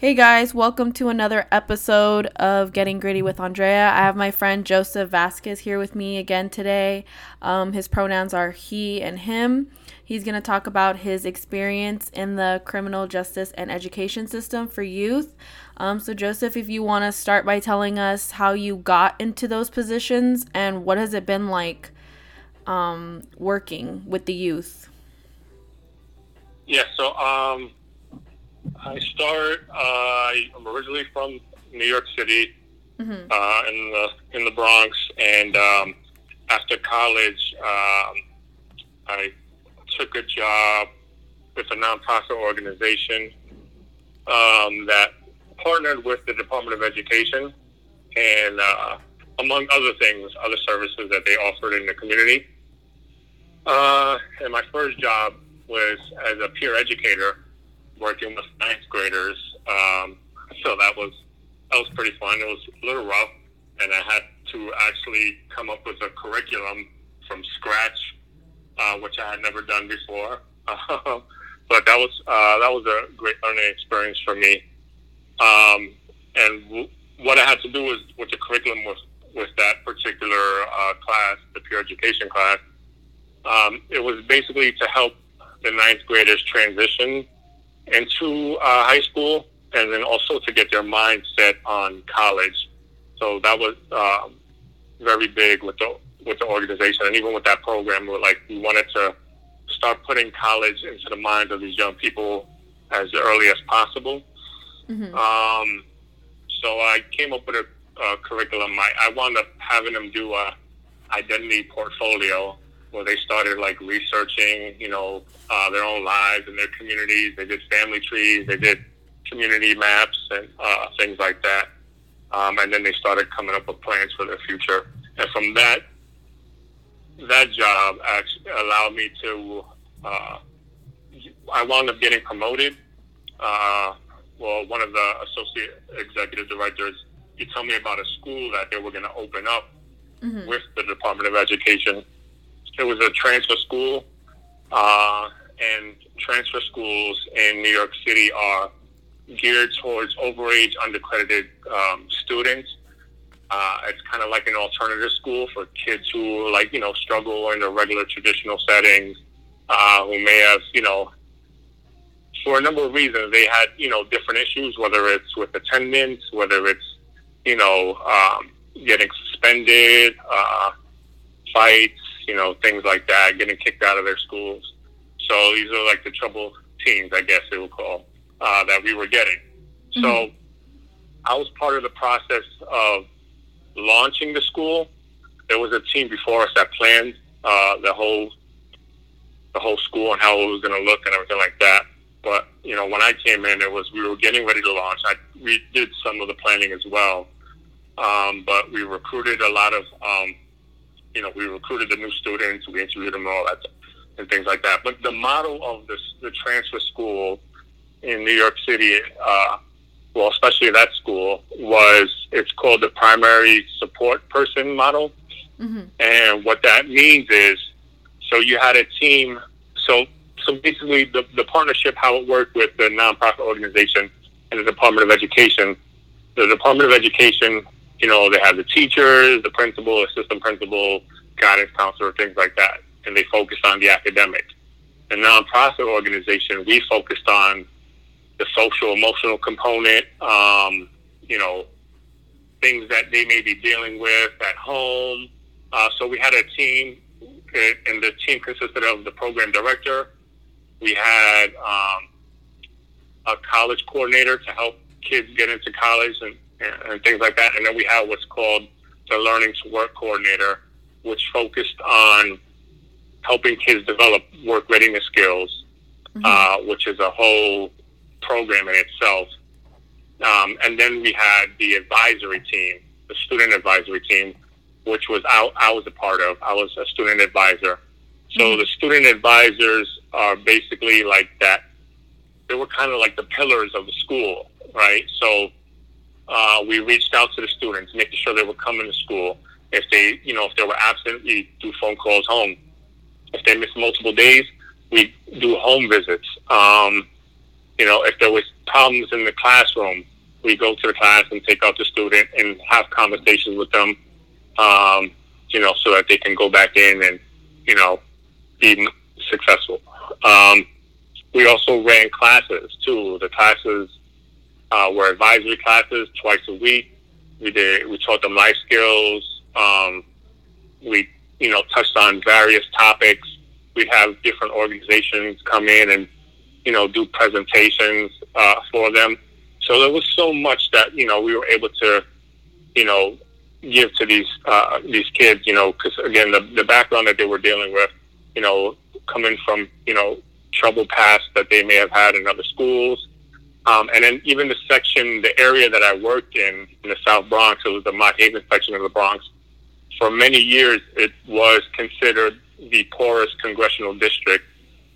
Hey guys, welcome to another episode of Getting Gritty with Andrea. I have my friend Joseph Vasquez here with me again today. Um, his pronouns are he and him. He's going to talk about his experience in the criminal justice and education system for youth. Um, so, Joseph, if you want to start by telling us how you got into those positions and what has it been like um, working with the youth? Yeah, so um, I start. Uh, I'm originally from New York City, mm-hmm. uh, in the in the Bronx, and um, after college, um, I took a job with a nonprofit organization um, that partnered with the Department of Education, and uh, among other things, other services that they offered in the community. Uh, and my first job was as a peer educator working with ninth graders. Um, so that was that was pretty fun. It was a little rough, and I had to actually come up with a curriculum from scratch, uh, which I had never done before. but that was uh, that was a great learning experience for me. Um, and w- what I had to do was with the curriculum with with that particular uh, class, the peer education class. Um, it was basically to help the ninth graders transition into uh, high school, and then also to get their mind set on college. So that was um, very big with the with the organization, and even with that program, we're like we wanted to start putting college into the minds of these young people as early as possible. Mm-hmm. Um, so I came up with a, a curriculum. I, I wound up having them do a identity portfolio where they started like researching, you know, uh, their own lives and their communities. They did family trees, they did community maps and uh, things like that. Um, and then they started coming up with plans for their future. And from that, that job actually allowed me to. Uh, I wound up getting promoted. Uh, well, one of the associate executive directors, he told me about a school that they were going to open up mm-hmm. with the Department of Education it was a transfer school, uh, and transfer schools in New York City are geared towards overage, undercredited um, students. Uh, it's kind of like an alternative school for kids who, like, you know, struggle in the regular traditional settings, uh, who may have, you know, for a number of reasons, they had, you know, different issues, whether it's with attendance, whether it's, you know, um, getting suspended, uh, fights, you know, things like that, getting kicked out of their schools. So these are like the trouble teams, I guess they would call, uh, that we were getting. Mm-hmm. So I was part of the process of launching the school. There was a team before us that planned uh, the whole the whole school and how it was going to look and everything like that. But you know, when I came in, it was we were getting ready to launch. I we did some of the planning as well, um, but we recruited a lot of um, you know, we recruited the new students, we interviewed them, and all that, and things like that. But the model of this, the transfer school in New York City, uh, well, especially that school, was it's called the primary support person model. Mm-hmm. And what that means is, so you had a team. So, so basically, the, the partnership, how it worked with the nonprofit organization and the Department of Education. The Department of Education you know, they have the teachers, the principal, assistant principal, guidance counselor, things like that, and they focus on the academic. The nonprofit organization, we focused on the social emotional component, um, you know, things that they may be dealing with at home. Uh, so we had a team, and the team consisted of the program director. We had um, a college coordinator to help kids get into college and and things like that. And then we have what's called the Learning to Work Coordinator, which focused on helping kids develop work readiness skills, mm-hmm. uh, which is a whole program in itself. Um, and then we had the advisory team, the student advisory team, which was I, I was a part of. I was a student advisor. So mm-hmm. the student advisors are basically like that. They were kind of like the pillars of the school, right? So uh, we reached out to the students, making sure they were coming to school. If they, you know, if they were absent, we do phone calls home. If they missed multiple days, we do home visits. Um, you know, if there was problems in the classroom, we go to the class and take out the student and have conversations with them, um, you know, so that they can go back in and, you know, be successful. Um, we also ran classes too. The classes uh, were advisory classes twice a week. We did. We taught them life skills. Um, we, you know, touched on various topics. We'd have different organizations come in and, you know, do presentations uh, for them. So there was so much that you know we were able to, you know, give to these uh, these kids. You know, because again, the the background that they were dealing with, you know, coming from you know troubled past that they may have had in other schools. Um, and then even the section, the area that I worked in, in the South Bronx, it was the Mott Haven section of the Bronx. For many years, it was considered the poorest congressional district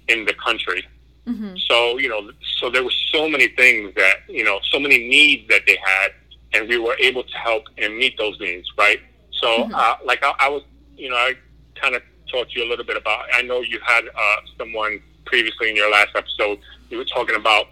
in the country. Mm-hmm. So, you know, so there were so many things that, you know, so many needs that they had, and we were able to help and meet those needs, right? So, mm-hmm. uh, like I, I, was, you know, I kind of talked to you a little bit about, I know you had uh, someone previously in your last episode, you were talking about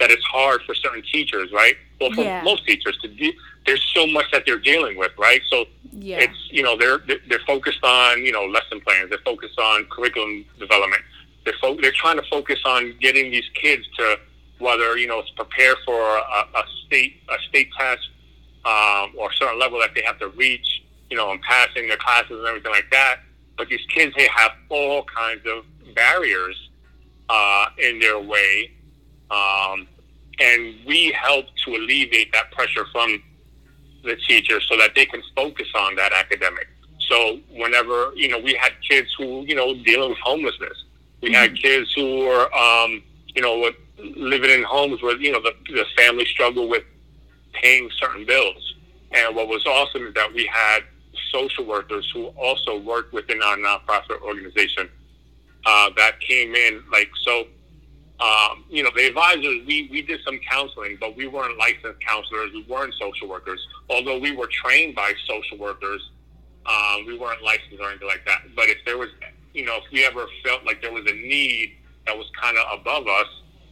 that it's hard for certain teachers, right? Well, for yeah. most teachers to de- there's so much that they're dealing with, right? So yeah. it's you know they're they're focused on you know lesson plans, they're focused on curriculum development, they're fo- they're trying to focus on getting these kids to whether you know it's prepare for a, a state a state test um, or a certain level that they have to reach, you know, and passing their classes and everything like that. But these kids they have all kinds of barriers uh, in their way, um, and we help to alleviate that pressure from the teachers so that they can focus on that academic. So whenever you know we had kids who you know dealing with homelessness we mm-hmm. had kids who were, um, you know, living in homes where you know the, the family struggled with paying certain bills. And what was awesome is that we had social workers who also worked within our nonprofit organization uh, that came in. Like so, um, you know, the advisors we we did some counseling, but we weren't licensed counselors. We weren't social workers, although we were trained by social workers. Um, we weren't licensed or anything like that. But if there was you know, if we ever felt like there was a need that was kind of above us,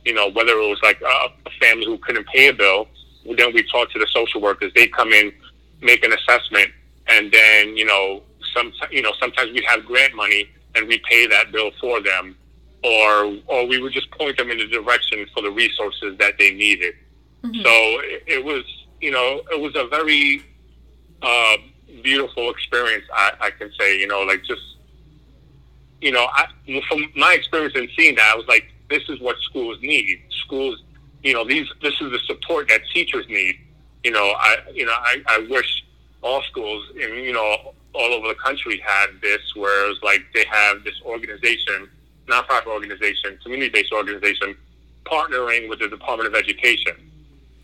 you know, whether it was like a, a family who couldn't pay a bill, then we talk to the social workers. They come in, make an assessment, and then you know, some you know, sometimes we'd have grant money and we pay that bill for them, or or we would just point them in the direction for the resources that they needed. Mm-hmm. So it, it, was, you know, it was a very uh, beautiful experience. I, I can say, you know, like just you know, I, from my experience in seeing that, I was like, this is what schools need. Schools, you know, these this is the support that teachers need. You know, I you know, I, I wish all schools in you know all over the country had this, where it was like they have this organization, nonprofit organization, community-based organization, partnering with the Department of Education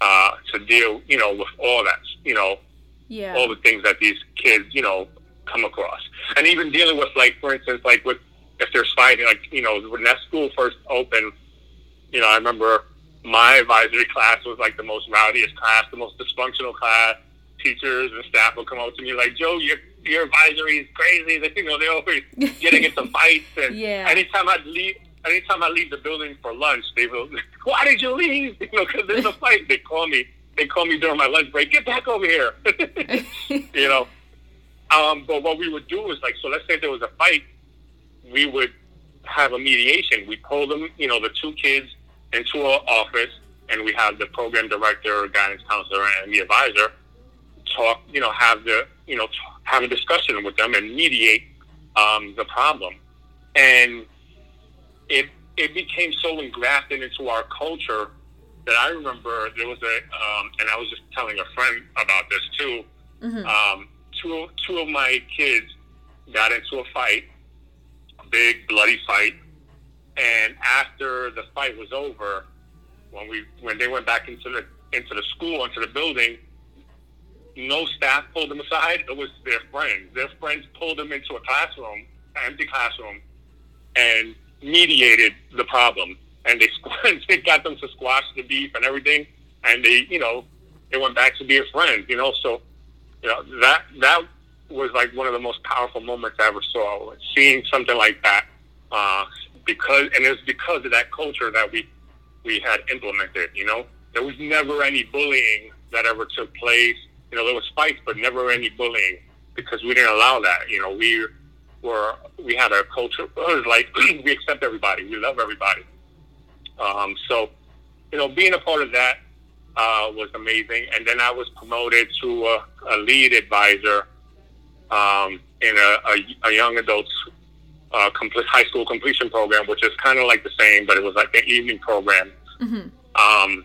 uh, to deal, you know, with all that, you know, yeah. all the things that these kids, you know, come across, and even dealing with like, for instance, like with if there's fighting, like you know, when that school first opened, you know, I remember my advisory class was like the most rowdiest class, the most dysfunctional class. Teachers and staff will come up to me like, "Joe, your your advisory is crazy." They, you know, they're always getting into fights, and yeah. anytime I'd leave, anytime I leave the building for lunch, they will, "Why did you leave?" You know, because there's a fight. They call me. They call me during my lunch break. Get back over here. you know. Um, but what we would do is like, so let's say there was a fight we would have a mediation. We pull them, you know, the two kids into our office, and we have the program director, guidance counselor, and the advisor talk, you know, have the, you know, have a discussion with them and mediate um, the problem. And it it became so engrafted into our culture that I remember there was a, um, and I was just telling a friend about this too. Mm-hmm. Um, two two of my kids got into a fight a big bloody fight. And after the fight was over, when we when they went back into the into the school into the building, no staff pulled them aside. It was their friends. Their friends pulled them into a classroom, an empty classroom, and mediated the problem. And they they got them to squash the beef and everything. And they, you know, they went back to be friends. You know, so you know that that was like one of the most powerful moments I ever saw. Seeing something like that, uh, because and it was because of that culture that we we had implemented. You know, there was never any bullying that ever took place. You know, there was fights, but never any bullying because we didn't allow that. You know, we were we had a culture it was like we accept everybody, we love everybody. Um, so, you know, being a part of that uh, was amazing. And then I was promoted to a, a lead advisor um, in a, a, a, young adults uh, complete, high school completion program, which is kind of like the same, but it was like an evening program. Mm-hmm. Um,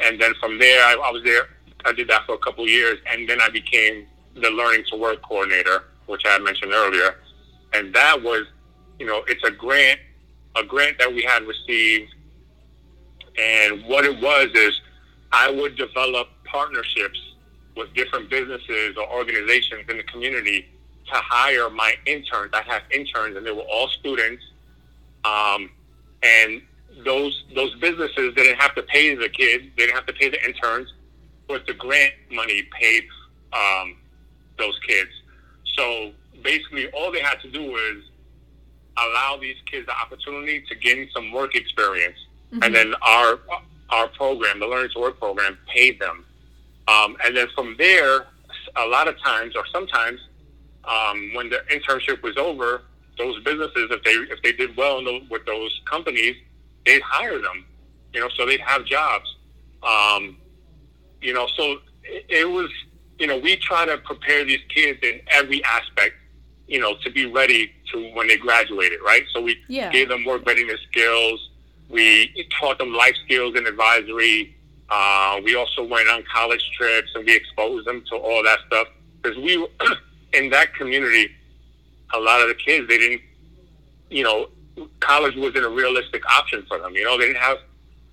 and then from there, I, I was there. I did that for a couple of years, and then I became the learning to work coordinator, which I had mentioned earlier. And that was, you know, it's a grant, a grant that we had received. And what it was is I would develop partnerships with different businesses or organizations in the community to hire my interns. I have interns, and they were all students. Um, and those those businesses didn't have to pay the kids; they didn't have to pay the interns, but the grant money paid um, those kids. So basically, all they had to do was allow these kids the opportunity to gain some work experience, mm-hmm. and then our our program, the Learning to Work program, paid them. Um, and then from there, a lot of times, or sometimes, um, when the internship was over, those businesses, if they if they did well the, with those companies, they'd hire them. You know, so they'd have jobs. Um, you know, so it, it was. You know, we try to prepare these kids in every aspect. You know, to be ready to when they graduated, right? So we yeah. gave them work readiness skills we taught them life skills and advisory. Uh, we also went on college trips and we exposed them to all that stuff because we in that community. A lot of the kids they didn't, you know, college wasn't a realistic option for them. You know, they didn't have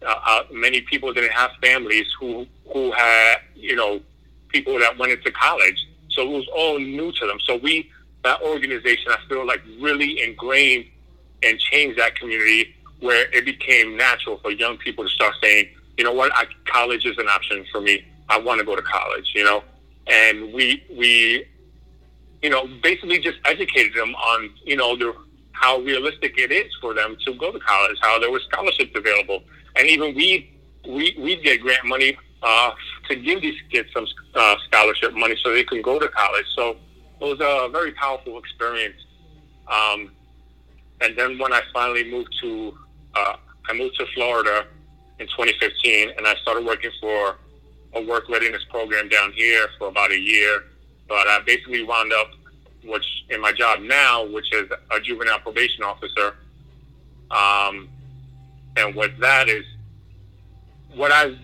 uh, uh, many people didn't have families who who had you know people that went into college, so it was all new to them. So we that organization I feel like really ingrained and changed that community where it became natural for young people to start saying, you know what, I, college is an option for me. I want to go to college, you know, and we we, you know, basically just educated them on you know the how realistic it is for them to go to college, how there were scholarships available, and even we we we get grant money uh, to give these kids some uh, scholarship money so they can go to college. So it was a very powerful experience. Um, and then when I finally moved to uh, I moved to Florida in 2015, and I started working for a work readiness program down here for about a year. But I basically wound up, which in my job now, which is a juvenile probation officer. Um, and what that is, what I've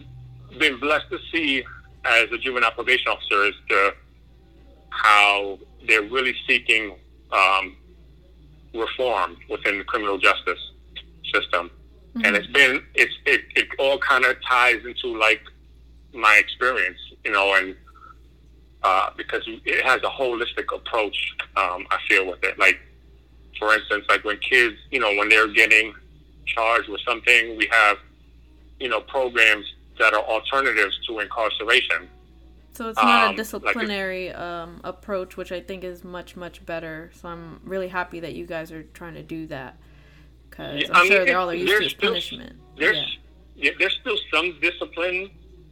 been blessed to see as a juvenile probation officer is the how they're really seeking um, reform within the criminal justice system. Mm-hmm. And it's been it's it, it all kind of ties into like my experience, you know, and uh, because it has a holistic approach. Um, I feel with it, like for instance, like when kids, you know, when they're getting charged with something, we have, you know, programs that are alternatives to incarceration. So it's not um, a disciplinary like um, approach, which I think is much much better. So I'm really happy that you guys are trying to do that because yeah, I'm I mean, sure they're all used to still, punishment. There's, yeah. yeah. there's still some discipline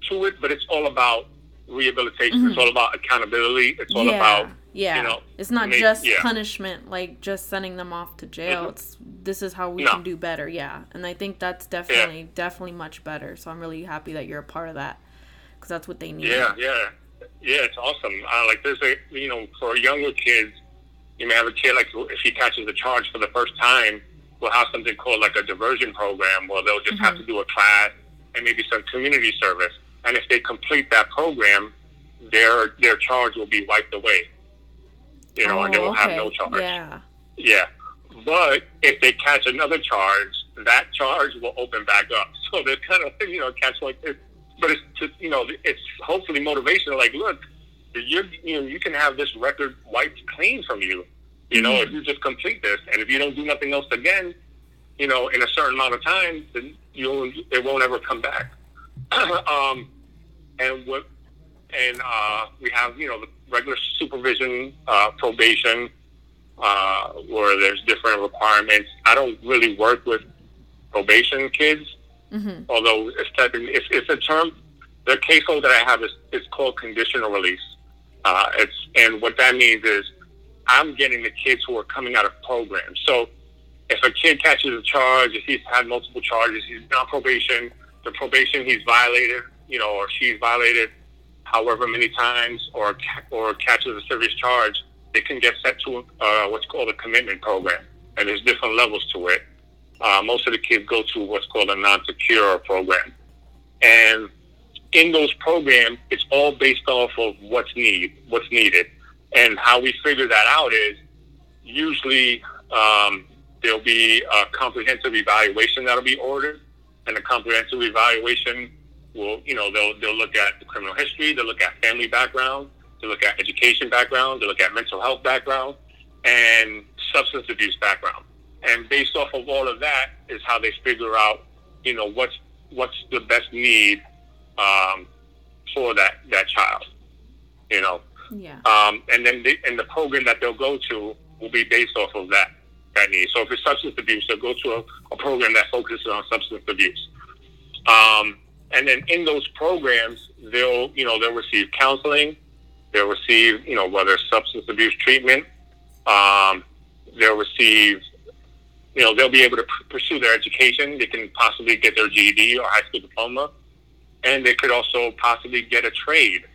to it, but it's all about rehabilitation. Mm-hmm. It's all about accountability. It's all yeah. about yeah. You know, it's not just yeah. punishment, like just sending them off to jail. Mm-hmm. It's this is how we no. can do better. Yeah, and I think that's definitely yeah. definitely much better. So I'm really happy that you're a part of that because that's what they need. Yeah, yeah, yeah. It's awesome. Uh, like there's a you know for younger kids, you may have a kid like if he catches a charge for the first time, we'll have something called like a diversion program where they'll just mm-hmm. have to do a class and maybe some community service. And if they complete that program, their their charge will be wiped away. You know, oh, and they will oh, okay. have no charge. Yeah. Yeah. But if they catch another charge, that charge will open back up. So they're kind of you know catch like this. But it's to, you know it's hopefully motivational. Like, look, you you know you can have this record wiped clean from you you know, mm-hmm. if you just complete this, and if you don't do nothing else again, you know, in a certain amount of time, then you'll it won't ever come back. um, and what, and uh, we have you know the regular supervision, uh, probation, uh, where there's different requirements. I don't really work with probation kids. Mm-hmm. Although it's technically, it's, it's a term, the caseload that I have is, is called conditional release. Uh, it's, and what that means is I'm getting the kids who are coming out of programs. So if a kid catches a charge, if he's had multiple charges, he's been on probation, the probation he's violated, you know, or she's violated however many times, or or catches a serious charge, they can get sent to uh, what's called a commitment program, and there's different levels to it. Uh, most of the kids go to what's called a non-secure program, and in those programs, it's all based off of what's need, what's needed, and how we figure that out is usually um, there'll be a comprehensive evaluation that'll be ordered, and the comprehensive evaluation will, you know, they'll they'll look at the criminal history, they'll look at family background, they'll look at education background, they'll look at mental health background, and substance abuse background. And based off of all of that is how they figure out, you know, what's what's the best need um, for that that child. You know. Yeah. Um, and then the, and the program that they'll go to will be based off of that that need. So if it's substance abuse, they'll go to a, a program that focuses on substance abuse. Um, and then in those programs, they'll you know they'll receive counseling, they'll receive you know whether substance abuse treatment, um, they'll receive you know they'll be able to pursue their education. They can possibly get their GED or high school diploma, and they could also possibly get a trade,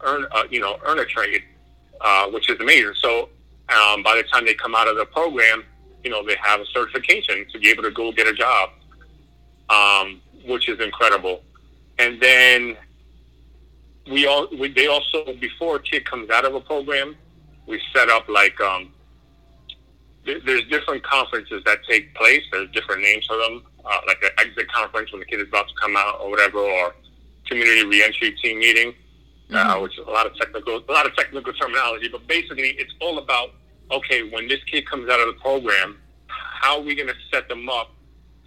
earn uh, you know earn a trade, uh, which is amazing. So um, by the time they come out of the program, you know, they have a certification to be able to go get a job, um, which is incredible. And then we all, we, they also, before a kid comes out of a program, we set up like, um, th- there's different conferences that take place. There's different names for them, uh, like an exit conference when the kid is about to come out or whatever, or community reentry team meeting uh, mm-hmm. which is a lot of technical, a lot of technical terminology. But basically, it's all about okay, when this kid comes out of the program, how are we going to set them up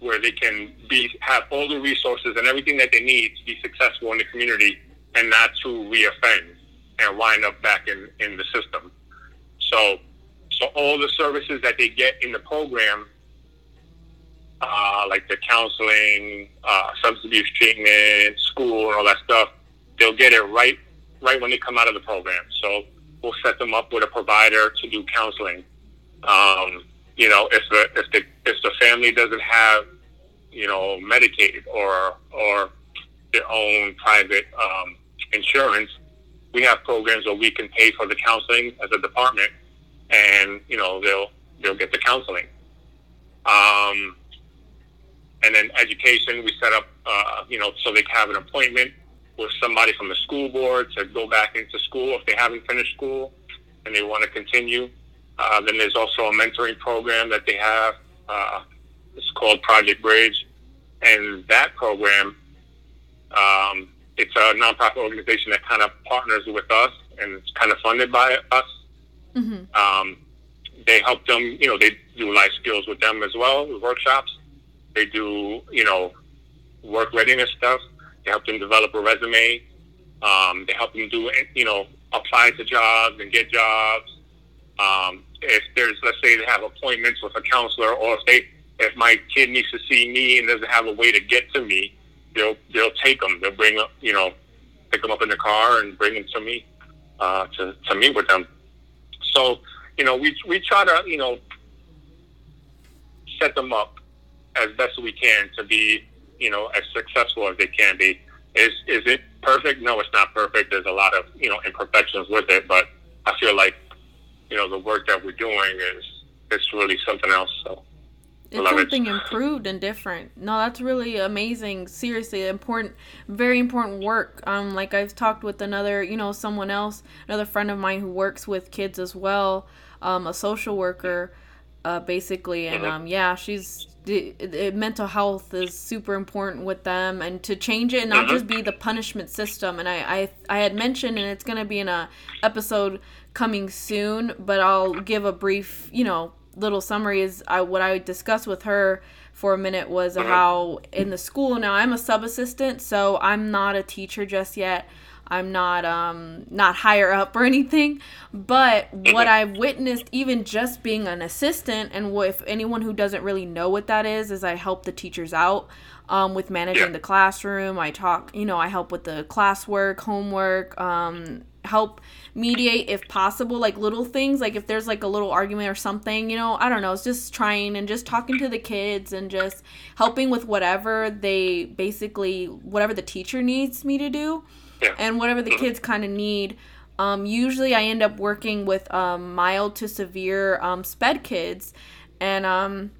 where they can be have all the resources and everything that they need to be successful in the community and not to reoffend and wind up back in, in the system. So, so all the services that they get in the program, uh, like the counseling, uh, substance abuse treatment, school, and all that stuff, they'll get it right right when they come out of the program. So we'll set them up with a provider to do counseling. Um, you know, if the if the if the family doesn't have, you know, Medicaid or or their own private um, insurance, we have programs where we can pay for the counseling as a department, and you know they'll they'll get the counseling. Um, and then education, we set up, uh, you know, so they can have an appointment with somebody from the school board to go back into school if they haven't finished school and they want to continue. Uh, then there's also a mentoring program that they have. Uh, it's called Project Bridge, and that program, um, it's a nonprofit organization that kind of partners with us and it's kind of funded by us. Mm-hmm. Um, they help them, you know, they do life skills with them as well, workshops. They do, you know, work readiness stuff. They help them develop a resume. Um, they help them do, you know, apply to jobs and get jobs. Um, if there's, let's say, they have appointments with a counselor, or if they, if my kid needs to see me and doesn't have a way to get to me, they'll they'll take them. They'll bring up, you know, pick them up in the car and bring them to me uh, to to meet with them. So, you know, we we try to, you know, set them up as best we can to be you know, as successful as they can be. Is is it perfect? No, it's not perfect. There's a lot of you know imperfections with it, but I feel like you know the work that we're doing is it's really something else. So it's something it. improved and different. No, that's really amazing. Seriously, important, very important work. Um, like I've talked with another, you know, someone else, another friend of mine who works with kids as well, um, a social worker, uh, basically, and mm-hmm. um, yeah, she's the, the, mental health is super important with them and to change it and not mm-hmm. just be the punishment system and I, I i had mentioned and it's going to be in a episode coming soon but i'll give a brief you know little summary is I, what i discussed with her for a minute was mm-hmm. how in the school now i'm a sub assistant so i'm not a teacher just yet I'm not um not higher up or anything, but what I've witnessed even just being an assistant and if anyone who doesn't really know what that is is I help the teachers out. um, with managing the classroom. I talk, you know, I help with the classwork, homework, um, help mediate if possible like little things like if there's like a little argument or something you know i don't know it's just trying and just talking to the kids and just helping with whatever they basically whatever the teacher needs me to do yeah. and whatever the mm-hmm. kids kind of need um, usually i end up working with um, mild to severe um, sped kids and um,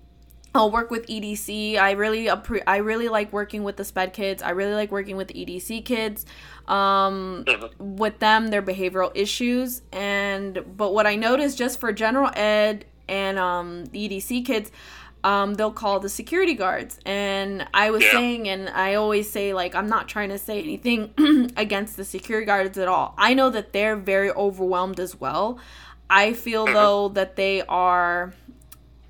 I'll work with EDC. I really I really like working with the SPED kids. I really like working with the EDC kids. Um, mm-hmm. with them, their behavioral issues, and but what I noticed just for general ed and um, EDC kids, um, they'll call the security guards. And I was yeah. saying, and I always say, like, I'm not trying to say anything against the security guards at all. I know that they're very overwhelmed as well. I feel, mm-hmm. though, that they are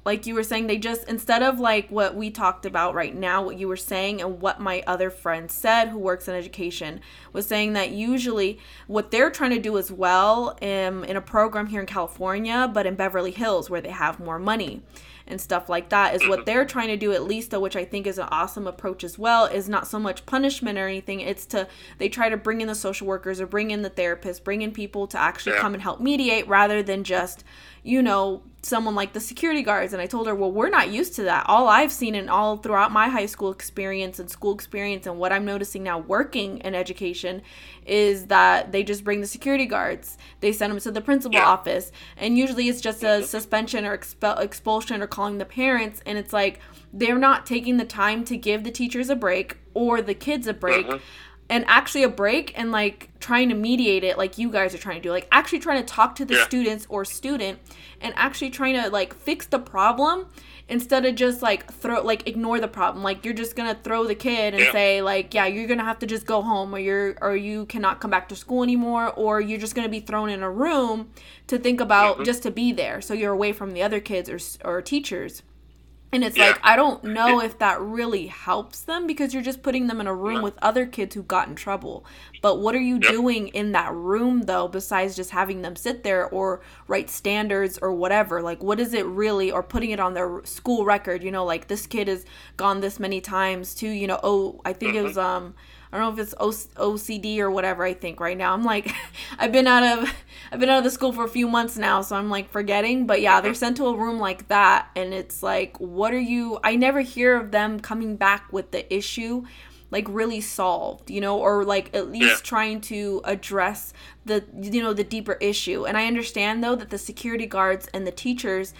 like you were saying they just instead of like what we talked about right now what you were saying and what my other friend said who works in education was saying that usually what they're trying to do as well in, in a program here in california but in beverly hills where they have more money and stuff like that is what they're trying to do at least though which i think is an awesome approach as well is not so much punishment or anything it's to they try to bring in the social workers or bring in the therapists bring in people to actually yeah. come and help mediate rather than just you know someone like the security guards and I told her, "Well, we're not used to that. All I've seen and all throughout my high school experience and school experience and what I'm noticing now working in education is that they just bring the security guards. They send them to the principal yeah. office and usually it's just a suspension or expel- expulsion or calling the parents and it's like they're not taking the time to give the teachers a break or the kids a break. Uh-huh and actually a break and like trying to mediate it like you guys are trying to do like actually trying to talk to the yeah. students or student and actually trying to like fix the problem instead of just like throw like ignore the problem like you're just gonna throw the kid and yeah. say like yeah you're gonna have to just go home or you're or you cannot come back to school anymore or you're just gonna be thrown in a room to think about mm-hmm. just to be there so you're away from the other kids or, or teachers and it's yeah. like, I don't know if that really helps them because you're just putting them in a room with other kids who got in trouble. But what are you yep. doing in that room, though, besides just having them sit there or write standards or whatever? Like, what is it really, or putting it on their school record? You know, like this kid has gone this many times to, you know, oh, I think mm-hmm. it was, um, I don't know if it's OCD or whatever. I think right now I'm like, I've been out of, I've been out of the school for a few months now, so I'm like forgetting. But yeah, they're sent to a room like that, and it's like, what are you? I never hear of them coming back with the issue like really solved you know or like at least yeah. trying to address the you know the deeper issue and i understand though that the security guards and the teachers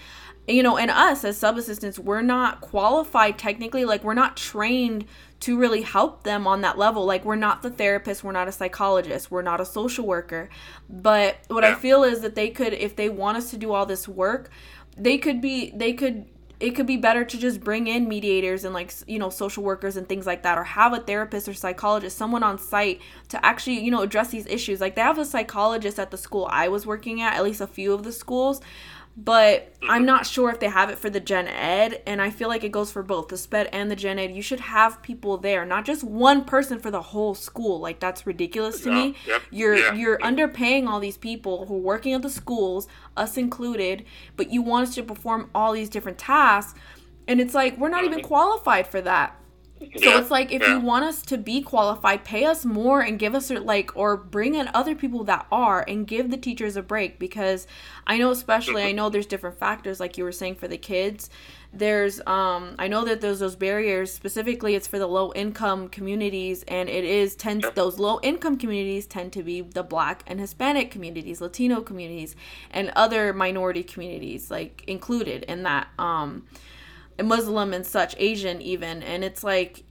you know and us as sub assistants we're not qualified technically like we're not trained to really help them on that level. Like we're not the therapist, we're not a psychologist, we're not a social worker. But what yeah. I feel is that they could if they want us to do all this work, they could be they could it could be better to just bring in mediators and like you know social workers and things like that or have a therapist or psychologist someone on site to actually you know address these issues like they have a psychologist at the school i was working at at least a few of the schools but I'm not sure if they have it for the gen ed, and I feel like it goes for both the sped and the gen ed. You should have people there, not just one person for the whole school. Like that's ridiculous to yeah, me. Yep, you're yeah, you're yep. underpaying all these people who are working at the schools, us included, but you want us to perform all these different tasks, and it's like we're not even mm-hmm. qualified for that. So yeah, it's like if yeah. you want us to be qualified, pay us more and give us like or bring in other people that are and give the teachers a break because I know especially I know there's different factors like you were saying for the kids. There's um I know that there's those barriers specifically it's for the low income communities and it is tends those low income communities tend to be the black and Hispanic communities, Latino communities and other minority communities like included in that um Muslim and such, Asian even, and it's like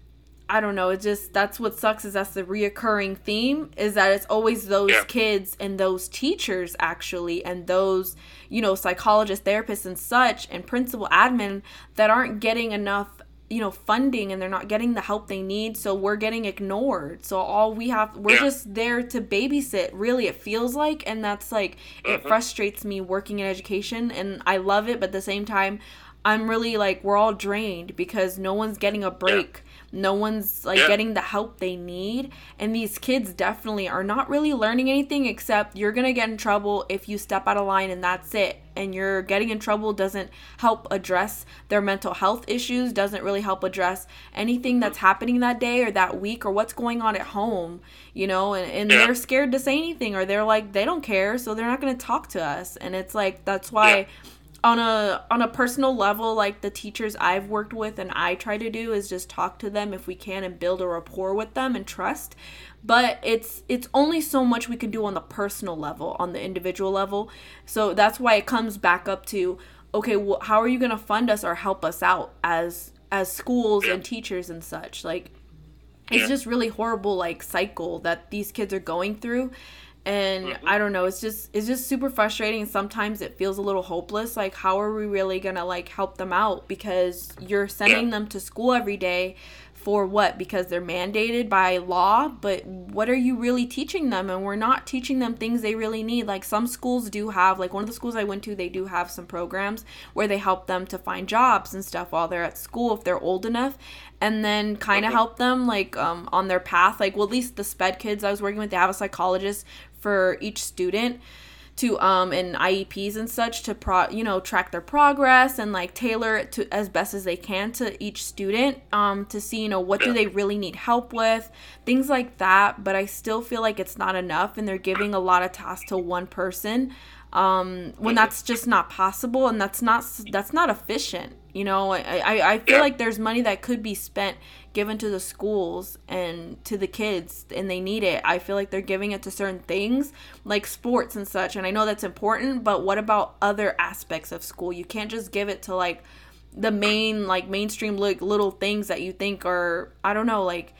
I don't know, it just that's what sucks is that's the reoccurring theme is that it's always those yeah. kids and those teachers actually and those, you know, psychologists, therapists and such and principal admin that aren't getting enough you know funding and they're not getting the help they need so we're getting ignored so all we have we're yeah. just there to babysit really it feels like and that's like it mm-hmm. frustrates me working in education and i love it but at the same time I'm really like we're all drained because no one's getting a break. Yeah. no one's like Yeah. getting the help they need and these kids definitely are not really learning anything except you're gonna get in trouble if you step out of line and that's it and you're getting in trouble doesn't help address their mental health issues doesn't really help address anything that's mm-hmm. happening that day or that week or what's going on at home you know and, and Yeah. they're scared to say anything or they're like they don't care so they're not going to talk to us and it's like that's why Yeah. On a on a personal level like the teachers I've worked with and I try to do is just talk to them if we can and build a rapport with them and trust but it's it's only so much we can do on the personal level on the individual level so that's why it comes back up to okay well, how are you going to fund us or help us out as as schools Yeah. and teachers and such like it's Yeah. just really horrible like cycle that these kids are going through and Mm-hmm. i don't know it's just it's just super frustrating. Sometimes it feels a little hopeless. Like how are we really gonna like help them out? Because you're sending them to school every day for what? Because they're mandated by law? But what are you really teaching them? And we're not teaching them things they really need. Like some schools do have like one of the schools i went to they do have some programs where they help them to find jobs and stuff while they're at school if they're old enough. And then kind of Okay. help them like um, on their path. Like well at least the sped kids i was working with they have a psychologist for each student to um and IEPs and such to pro you know track their progress and like tailor it to as best as they can to each student um to see you know what do they really need help with things like that. But I still feel like it's not enough and they're giving a lot of tasks to one person um when that's just not possible and that's not that's not efficient you know? I i, I feel like there's money that could be spent given to the schools and to the kids and they need it. I feel like they're giving it to certain things like sports and such and i know that's important but what about other aspects of school? You can't just give it to like the main like mainstream like little things that you think are i don't know like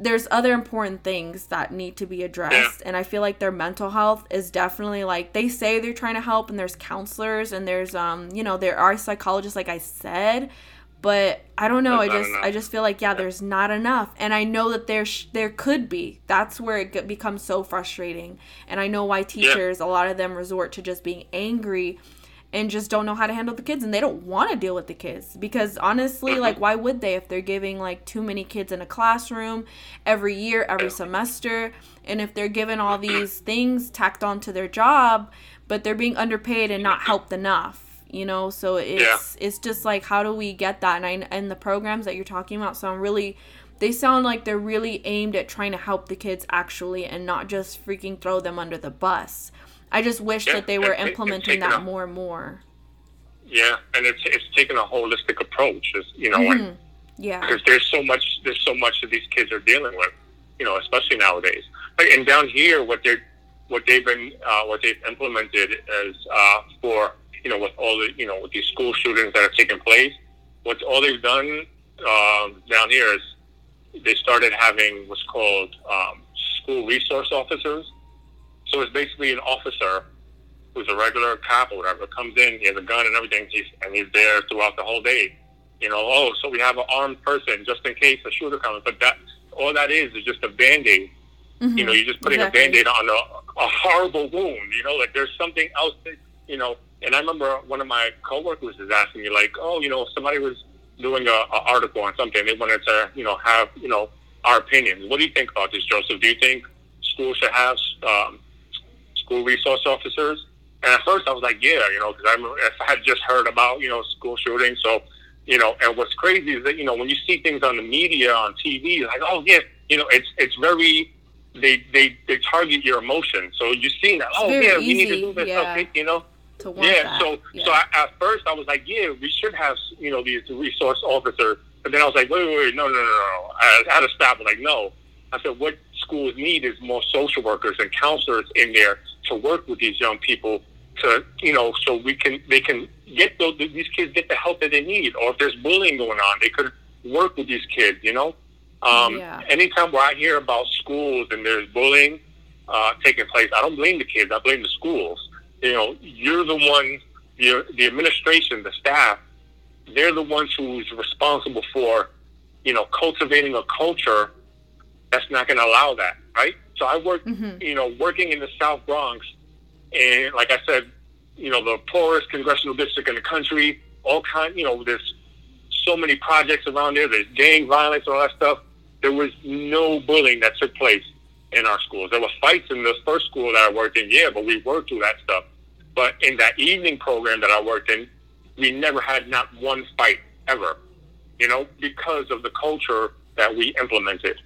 there's other important things that need to be addressed and i feel like their mental health is definitely like they say they're trying to help and there's counselors and there's um you know there are psychologists like i said but i don't know That's i just enough. i just feel like yeah there's not enough and i know that there sh- there could be. That's where it becomes so frustrating and i know why teachers a lot of them resort to just being angry and just don't know how to handle the kids and they don't want to deal with the kids because honestly like why would they if they're giving like too many kids in a classroom every year every semester and if they're given all these things tacked onto their job but they're being underpaid and not helped enough you know? So it's it's just like how do we get that? And I and the programs that you're talking about sound really they sound like they're really aimed at trying to help the kids actually and not just freaking throw them under the bus I just wish Yeah, that they were it- it- it's implementing that a- more and more. Yeah, and it's it's taking a holistic approach. It's, you know, like Mhm. Yeah. because there's so much there's so much that these kids are dealing with, you know, especially nowadays. Like, and down here, what they're what they've been uh, what they've implemented is uh, for you know with all the you know with these school shootings that have taken place. What all they've done um, down here is they started having what's called um, school resource officers. So it's basically an officer who's a regular cop or whatever comes in, he has a gun and everything, he's, and he's there throughout the whole day. You know, oh, so we have an armed person just in case a shooter comes. But that all that is is just a band aid. Mhm. You know, you're just putting Exactly. a band aid on a, a horrible wound. You know, like there's something else that you know. And I remember one of my coworkers was asking me, like, oh, you know, somebody was doing a, a article on something. They wanted to, you know, have you know our opinions. What do you think about this, Joseph? Do you think schools should have um, school resource officers? And at first, I was like, yeah, you know, because I, I had just heard about you know school shootings. So, you know, and what's crazy is that you know when you see things on the media on TV, like, oh yeah, you know, it's it's very they they they target your emotions. So you see that, oh yeah, we need to do this, yeah. okay, you know. Yeah, that. so yeah. so I, at first I was like, yeah, we should have you know these resource officers. But then I was like, wait, wait, wait, no, no, no, no. I had to stop. Like, no. I said, what schools need is more social workers and counselors in there to work with these young people to you know so we can they can get those these kids get the help that they need. Or if there's bullying going on, they could work with these kids. You know. Um, Yeah. Anytime where I hear about schools and there's bullying uh, taking place, I don't blame the kids. I blame the schools. You know, you're the one, the, the administration, the staff, they're the ones who's responsible for, you know, cultivating a culture that's not going to allow that, right? So I work, Mhm. you know, working in the South Bronx, and like I said, you know, the poorest congressional district in the country, all kind, you know, there's so many projects around there. There's gang violence, all that stuff. There was no bullying that took place in our schools. There were fights in the first school that I worked in, yeah, but we worked through that stuff. But in that evening program that I worked in, we never had not one fight ever, you know, because of the culture that we implemented.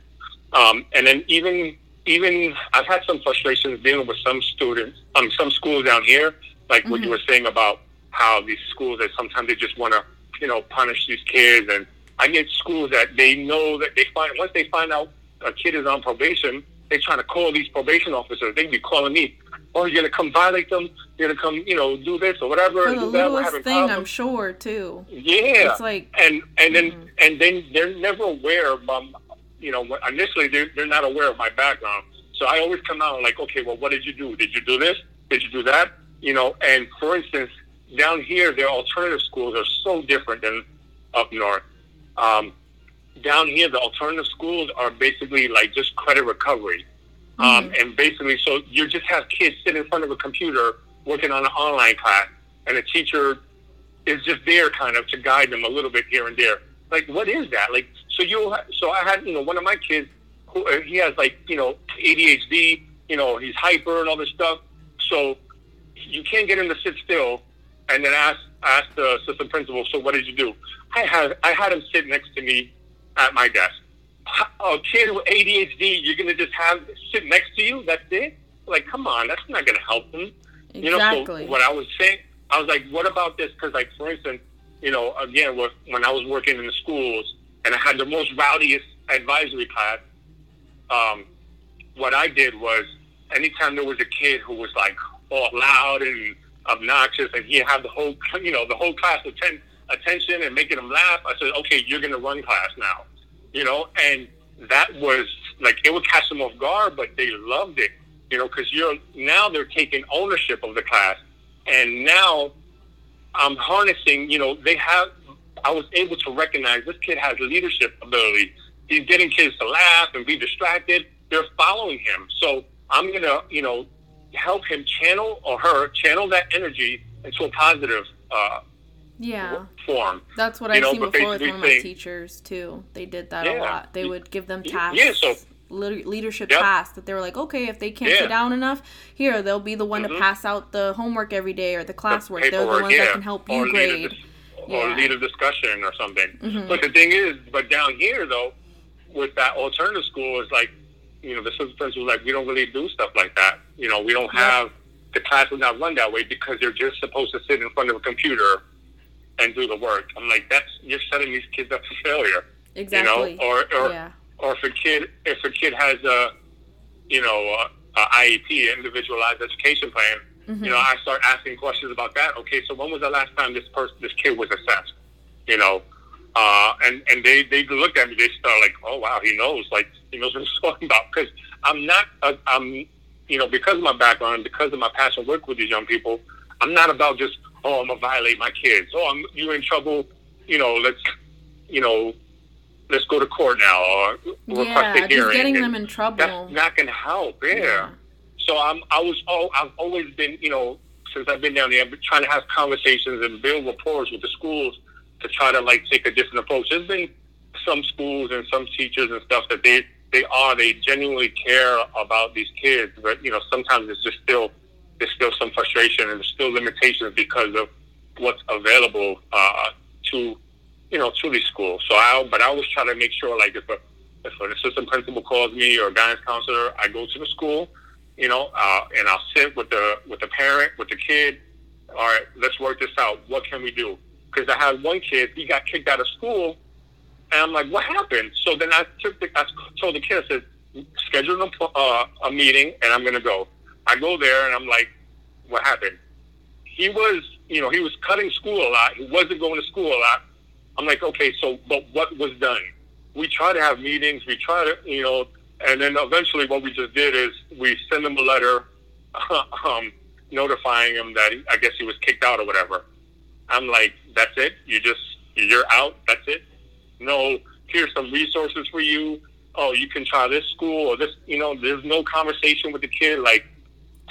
Um, and then even even I've had some frustrations dealing with some students, um, some schools down here, like mm-hmm. what you mm-hmm. were saying about how these schools that sometimes they just want to, you know, punish these kids. And I get schools that they know that they find once they find out a kid is on probation, they're trying to call these probation officers. They be calling me, "Oh, you're gonna come violate them? You're gonna come, you know, do this or whatever." For the littlest thing, problems. I'm sure too. Yeah, it's like and and then mm-hmm. and then they're never aware of, um, you know, initially they're they're not aware of my background. So I always come out like, okay, well, what did you do? Did you do this? Did you do that? You know, and for instance, down here, their alternative schools are so different than up north. Um, down here, the alternative schools are basically like just credit recovery. Um, mm-hmm. Um, and basically, so you just have kids sit in front of a computer working on an online class, and a teacher is just there kind of to guide them a little bit here and there. Like, what is that? Like, so you, so I had, you know, one of my kids who uh, he has like, you know, ADHD, you know, he's hyper and all this stuff. So you can't get him to sit still and then ask ask the assistant principal, so what did you do? I had I had him sit next to me at my desk. A kid with ADHD, you're gonna just have sit next to you? That's it? Like, come on, that's not gonna help him. Exactly. You know, so what I was saying, I was like, what about this? Because, like, for instance, you know, again, when I was working in the schools and I had the most rowdiest advisory class, um, what I did was anytime there was a kid who was like all loud and obnoxious and he had the whole, you know, the whole class attention and making them laugh, I said, okay, you're going to run class now, you know, and that was like, it would catch them off guard, but they loved it, you know, because you're now they're taking ownership of the class. And now I'm harnessing, you know, they have, I was able to recognize this kid has leadership ability. He's getting kids to laugh and be distracted. They're following him. So I'm going to, you know, help him channel or her channel that energy into a positive uh, yeah form. That's what I've know, seen before with one of my teachers too. They did that yeah. a lot. They would give them tasks. Yeah, so leadership yep. tasks that they were like, okay, if they can't yeah. sit down enough, here they'll be the one mm-hmm. to pass out the homework every day or the classwork. The They're the ones yeah. that can help you or grade. A, or lead a discussion or something. Mm-hmm. But the thing is, but down here though, with that alternative school, is like, you know, the assistant principal was like, we don't really do stuff like that. You know, we don't have the class is not run that way because they're just supposed to sit in front of a computer and do the work. I'm like, that's you're setting these kids up for failure. Exactly. You know, or or yeah. or if a kid if a kid has a you know a, a IEP, individualized education plan, mm-hmm. you know, I start asking questions about that. Okay, so when was the last time this person this kid was assessed? You know, uh, and and they they look at me, they start like, oh wow, he knows, like he knows what he's talking about. Because I'm not, I'm, you know, because of my background, because of my passion work with these young people, I'm not about just oh, I'm gonna violate my kids. Oh, I'm you in trouble. You know, let's you know, let's go to court now or yeah, request a hearing. getting them in trouble. That's not gonna help. Yeah. yeah. So I'm I was oh I've always been you know since I've been down there I've been trying to have conversations and build rapport with the schools to try to like take a different approach. There's been some schools and some teachers and stuff that they they are they genuinely care about these kids, but you know sometimes it's just still there's still some frustration and there's still limitations because of what's available uh, to you know to these schools. So I but I always try to make sure like if a if an assistant principal calls me or a guidance counselor, I go to the school, you know, uh, and I'll sit with the with the parent with the kid. All right, let's work this out. What can we do? Because I had one kid, he got kicked out of school, and I'm like, what happened? So then I took the I told the kid, I said, schedule a, uh, a meeting, and I'm gonna go. I go there and I'm like, what happened? He was, you know, he was cutting school a lot. He wasn't going to school a lot. I'm like, okay, so, but what was done? We try to have meetings. We try to, you know, and then eventually what we just did is we send him a letter um, notifying him that he, I guess he was kicked out or whatever. I'm like, that's it? You just, you're out? That's it? No, here's some resources for you. Oh, you can try this school or this, you know, there's no conversation with the kid. Like,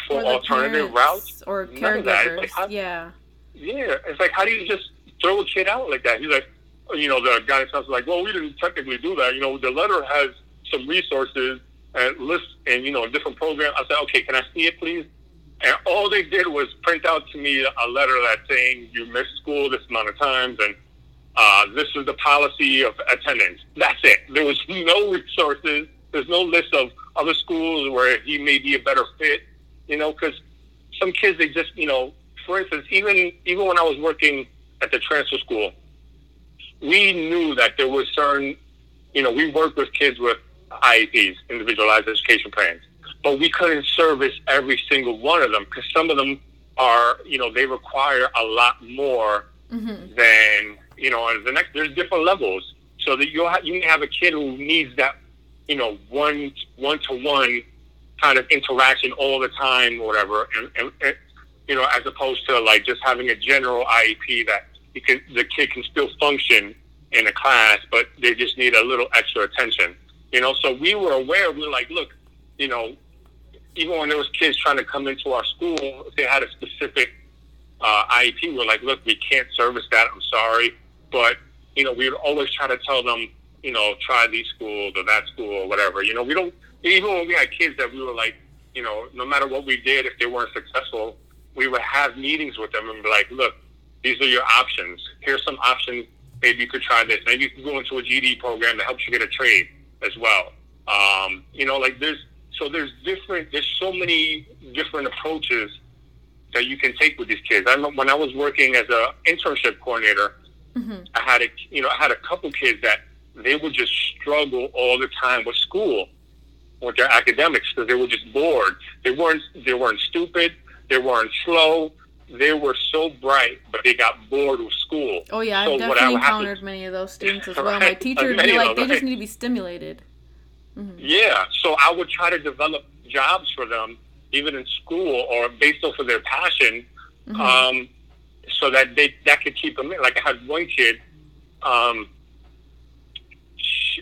for alternative routes or caregivers. Like, how, yeah. Yeah, it's like how do you just throw a kid out like that? He's like, you know, the guidance counselor like, well, we didn't technically do that. You know, the letter has some resources and lists and, you know, different programs. I said, okay, can I see it, please? And all they did was print out to me a letter that saying you missed school this amount of times and uh, this is the policy of attendance. That's it. There was no resources. There's no list of other schools where he may be a better fit, you know, because some kids, they just, you know, for instance, even even when I was working at the transfer school, we knew that there was certain, you know, we worked with kids with IEPs, individualized education plans, but we couldn't service every single one of them because some of them are, you know, they require a lot more mm-hmm. than, you know, the next, there's different levels. So that you'll have, you may have a kid who needs that, you know, one, one to one kind of interaction all the time or whatever. And, and, and, you know, as opposed to like just having a general IEP that you can, the kid can still function in a class, but they just need a little extra attention. You know, so we were aware. We were like, look, you know, even when there was kids trying to come into our school, if they had a specific uh, IEP, we were like, look, we can't service that. I'm sorry, but you know, we would always try to tell them, you know, try these schools or that school or whatever. You know, we don't even when we had kids that we were like, you know, no matter what we did, if they weren't successful, we would have meetings with them and be like, look, these are your options. Here's some options. Maybe you could try this. Maybe you could go into a GED program that helps you get a trade as well. Um, you know, like there's so there's different. There's so many different approaches that you can take with these kids. I remember when I was working as an internship coordinator, mm-hmm. I had a you know I had a couple kids that they would just struggle all the time with school, with their academics because they were just bored. They weren't they weren't stupid. They weren't slow they were so bright, but they got bored with school. Oh yeah, so I've definitely encountered to, many of those students as well. Right? My teachers be like, they right? just need to be stimulated. Mm-hmm. Yeah, so I would try to develop jobs for them, even in school or based off of their passion, mm-hmm. um, so that they that could keep them in. Like I had one kid, um,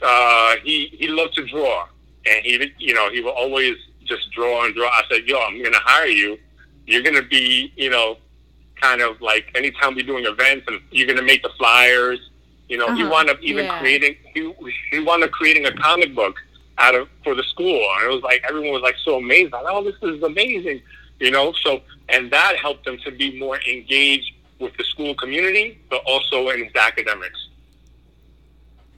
uh, he he loved to draw, and he you know he would always just draw and draw. I said, "Yo, I'm going to hire you." You're going to be, you know, kind of like anytime we're doing events and you're going to make the flyers. You know, uh-huh. he wound up even yeah. creating, he, he wound up creating a comic book out of, for the school. And it was like, everyone was like so amazed. Like, oh, this is amazing. You know, so, and that helped him to be more engaged with the school community, but also in his academics.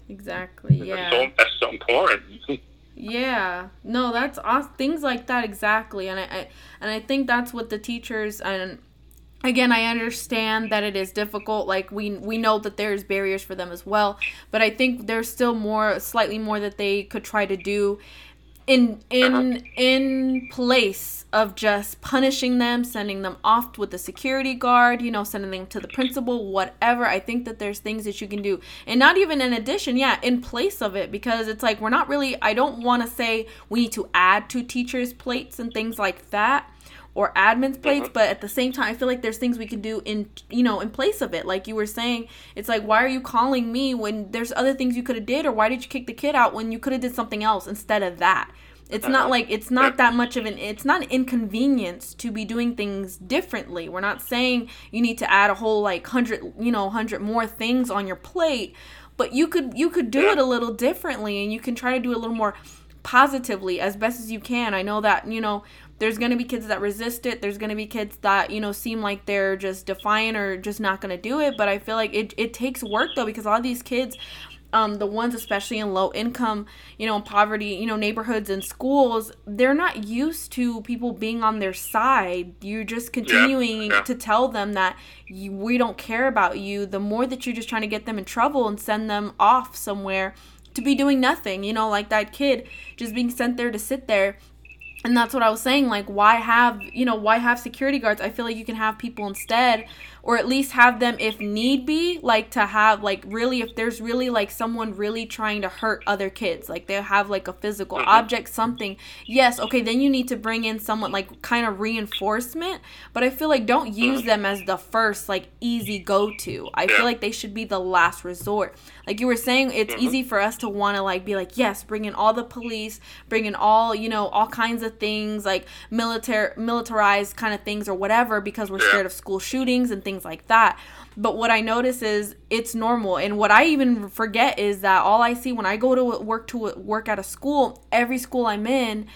Exactly. Yeah. That's so, that's so important. Yeah, no, that's awesome. Things like that exactly, and I, I and I think that's what the teachers and again i understand that it is difficult. Like we we know that there's barriers for them as well. But i think there's still more slightly more that they could try to do in in in place of just punishing them sending them off with the security guard you know sending them to the principal whatever. I think that there's things that you can do. And not even in addition yeah in place of it because it's like we're not really i don't want to say we need to add to teachers plates and things like that or admin's plates uh-huh. but at the same time i feel like there's things we can do in you know in place of it. Like you were saying it's like why are you calling me when there's other things you could have did or why did you kick the kid out when you could have did something else instead of that? It's uh-huh. not like it's not that much of an it's not an inconvenience to be doing things differently. We're not saying you need to add a whole like hundred you know hundred more things on your plate but you could you could do it a little differently and you can try to do it a little more positively as best as you can. I know that you know there's going to be kids that resist it. There's going to be kids that you know seem like they're just defiant or just not going to do it. But i feel like it, it takes work though because a lot of these kids um, the ones especially in low income you know poverty you know neighborhoods and schools they're not used to people being on their side. You're just continuing yeah, yeah. to tell them that you, we don't care about you. The more that you're just trying to get them in trouble and send them off somewhere to be doing nothing you know like that kid just being sent there to sit there and that's what I was saying like why have you know why have security guards? I feel like you can have people instead or at least have them if need be like to have like really if there's really like someone really trying to hurt other kids like they have like a physical mm-hmm. object something. Yes okay then you need to bring in someone like kind of reinforcement but I feel like don't use them as the first like easy go to I feel like they should be the last resort. Like you were saying it's mm-hmm. easy for us to want to like be like yes bring in all the police bring in all you know all kinds of things like military militarized kind of things or whatever because we're scared of school shootings and things like that. But what I notice is it's normal, and what I even forget is that all I see when I go to work to work at a school, every school I'm in,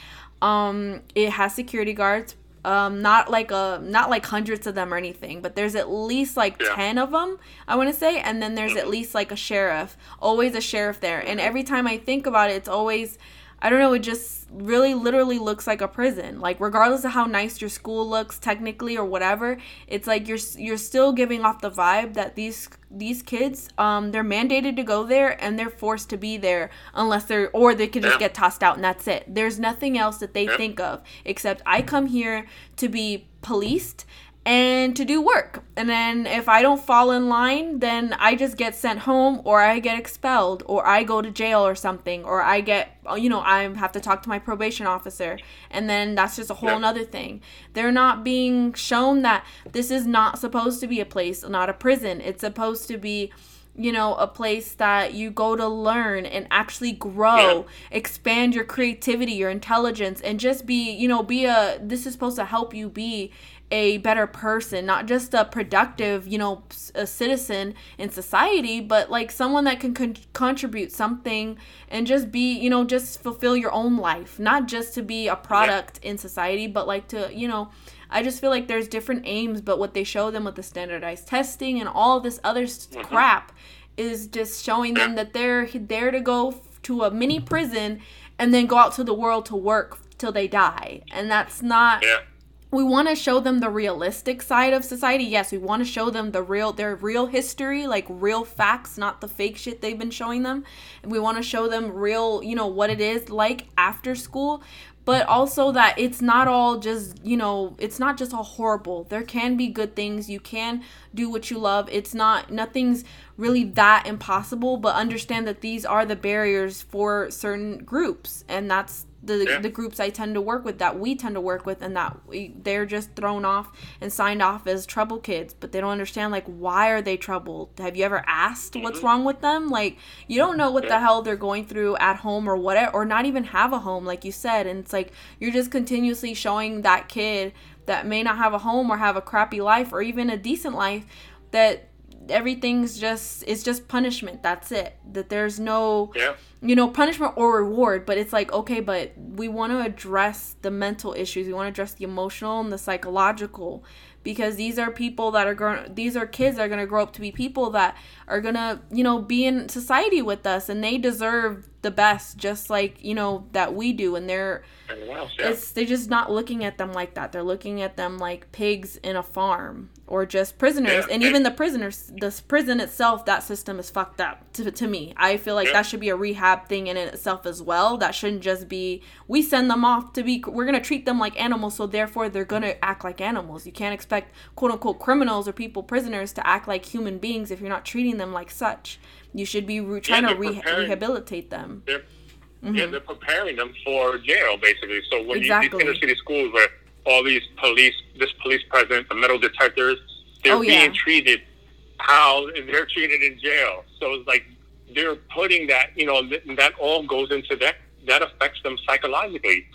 um, it has security guards. Um, not like a not like hundreds of them or anything, but there's at least like Yeah. ten of them. I want to say, and then there's at least like a sheriff, always a sheriff there. And every time I think about it, it's always I don't know, it just really literally looks like a prison. Like regardless of how nice your school looks technically or whatever, it's like you're you're still giving off the vibe that these these kids um they're mandated to go there and they're forced to be there unless they're or they could just get tossed out and that's it. There's nothing else that they think of except I come here to be policed and to do work. And then if I don't fall in line, then I just get sent home or I get expelled or I go to jail or something or I get you know, I have to talk to my probation officer and then that's just a whole Yeah. nother thing. They're not being shown that this is not supposed to be a place, not a prison. It's supposed to be you know, a place that you go to learn and actually grow, expand your creativity, your intelligence, and just be, you know, be a, this is supposed to help you be a better person, not just a productive, you know, a citizen in society, but like someone that can con- contribute something and just be, you know, just fulfill your own life, not just to be a product in society, but like to, you know, I just feel like there's different aims, but what they show them with the standardized testing and all this other s mm-hmm. crap is just showing them that they're there to go f- to a mini prison and then go out to the world to work till they die. And that's not Yeah. We want to show them the realistic side of society. Yes, we want to show them the real their real history, like real facts, not the fake shit they've been showing them. And we want to show them real, you know, what it is like after school, but also that it's not all just, you know, it's not just all horrible. There can be good things. You can do what you love. It's not nothing's really that impossible, but understand that these are the barriers for certain groups and that's the Yeah. the groups I tend to work with that we tend to work with and that we, they're just thrown off and signed off as trouble kids but they don't understand like why are they troubled have you ever asked what's wrong with them like you don't know what the Mm-hmm. Hell they're going through at home or what or not even have a home like you said and it's like you're just continuously showing that kid that may not have a home or have a crappy life or even a decent life that everything's just it's just punishment that's it that there's no Yeah. you know, punishment or reward, but it's like, okay, but we want to address the mental issues. We want to address the emotional and the psychological because these are people that are going these are kids that are going to grow up to be people that are going to, you know, be in society with us and they deserve the best just like, you know, that we do and they're else? Yeah. it's they're just not looking at them like that. They're looking at them like pigs in a farm or just prisoners. Yeah, and even the prisoners, the prison itself, that system is fucked up to, to me. I feel like Yeah. that should be a rehab thing in itself as well. That shouldn't just be we send them off to be we're gonna treat them like animals, so therefore they're gonna act like animals. You can't expect quote unquote criminals or people prisoners to act like human beings if you're not treating them like such. You should be re- trying to re- rehabilitate them. They're, mm-hmm. Yeah, they're preparing them for jail, basically. So when you, Exactly. these inner city schools where all these police, this police presence, the metal detectors, they're Oh, yeah. being treated how they're treated in jail. So it's like they're putting that, you know, th- that all goes into that. That affects them psychologically.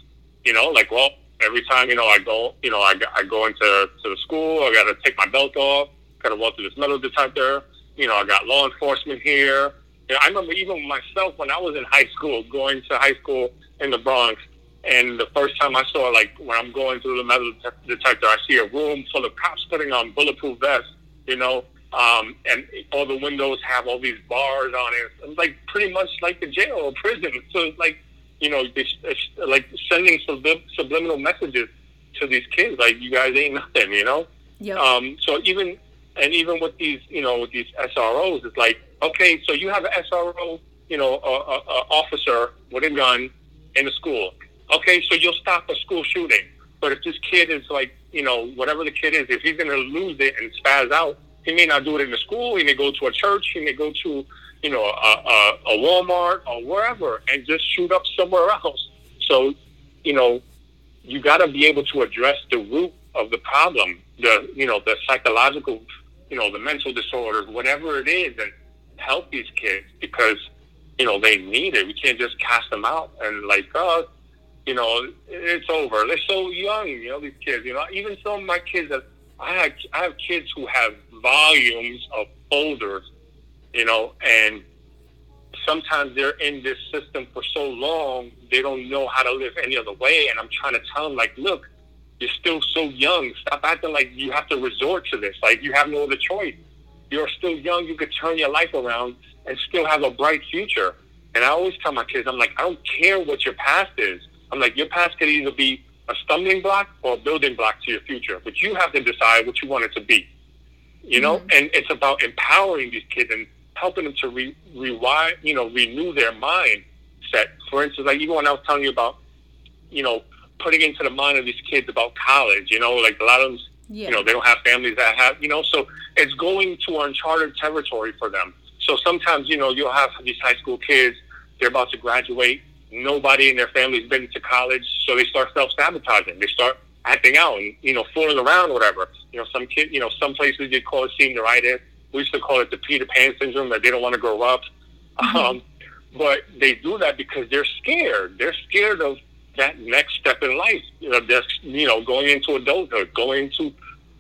You know, like well, every time you know I go, you know, I, go- I go into to the school, I got to take my belt off, got to walk through this metal detector. You know, I got law enforcement here. You know, I remember even myself when I was in high school, going to high school in the Bronx, and the first time I saw, like, when I'm going through the metal detector, I see a room full of cops putting on bulletproof vests, you know, um, and all the windows have all these bars on it. It's like pretty much like the jail or prison. So it's like, you know, it's like sending sublim- subliminal messages to these kids, like, you guys ain't nothing, you know? Yep. Um, so even and even with these, you know, with these SROs, it's like, okay, so you have an SRO, you know, a, a, a officer with a gun in the school. Okay, so you'll stop a school shooting. But if this kid is like, you know, whatever the kid is, if he's going to lose it and spaz out, he may not do it in the school. He may go to a church. He may go to, you know, a, a, a Walmart or wherever and just shoot up somewhere else. So, you know, you got to be able to address the root of the problem, the you know the psychological, you know the mental disorders, whatever it is, and help these kids because you know they need it. We can't just cast them out and like, oh, you know, it's over. They're so young, you know, these kids. You know, even some of my kids that I have, I have kids who have volumes of folders, you know, and sometimes they're in this system for so long they don't know how to live any other way. And I'm trying to tell them, like, look, you're still so young. Stop acting like you have to resort to this. Like you have no other choice. You're still young. You could turn your life around and still have a bright future. And I always tell my kids, I'm like, I don't care what your past is. I'm like, your past could either be a stumbling block or a building block to your future, but you have to decide what you want it to be. You know, mm-hmm. and it's about empowering these kids and helping them to re- rewire, you know, renew their mindset. For instance, like even when I was telling you about, you know, putting into the mind of these kids about college, you know, like a lot of them, yeah. you know, they don't have families that have, you know, so it's going to uncharted territory for them. So sometimes, you know, you'll have these high school kids, they're about to graduate, nobody in their family's been to college, so they start self sabotaging. They start acting out and you know fooling around, whatever. You know, some kid, you know, some places they call it senioritis. We used to call it the Peter Pan syndrome that they don't want to grow up. Mm-hmm. Um, but they do that because they're scared. They're scared of that next step in life. You know, you know, going into adulthood, going into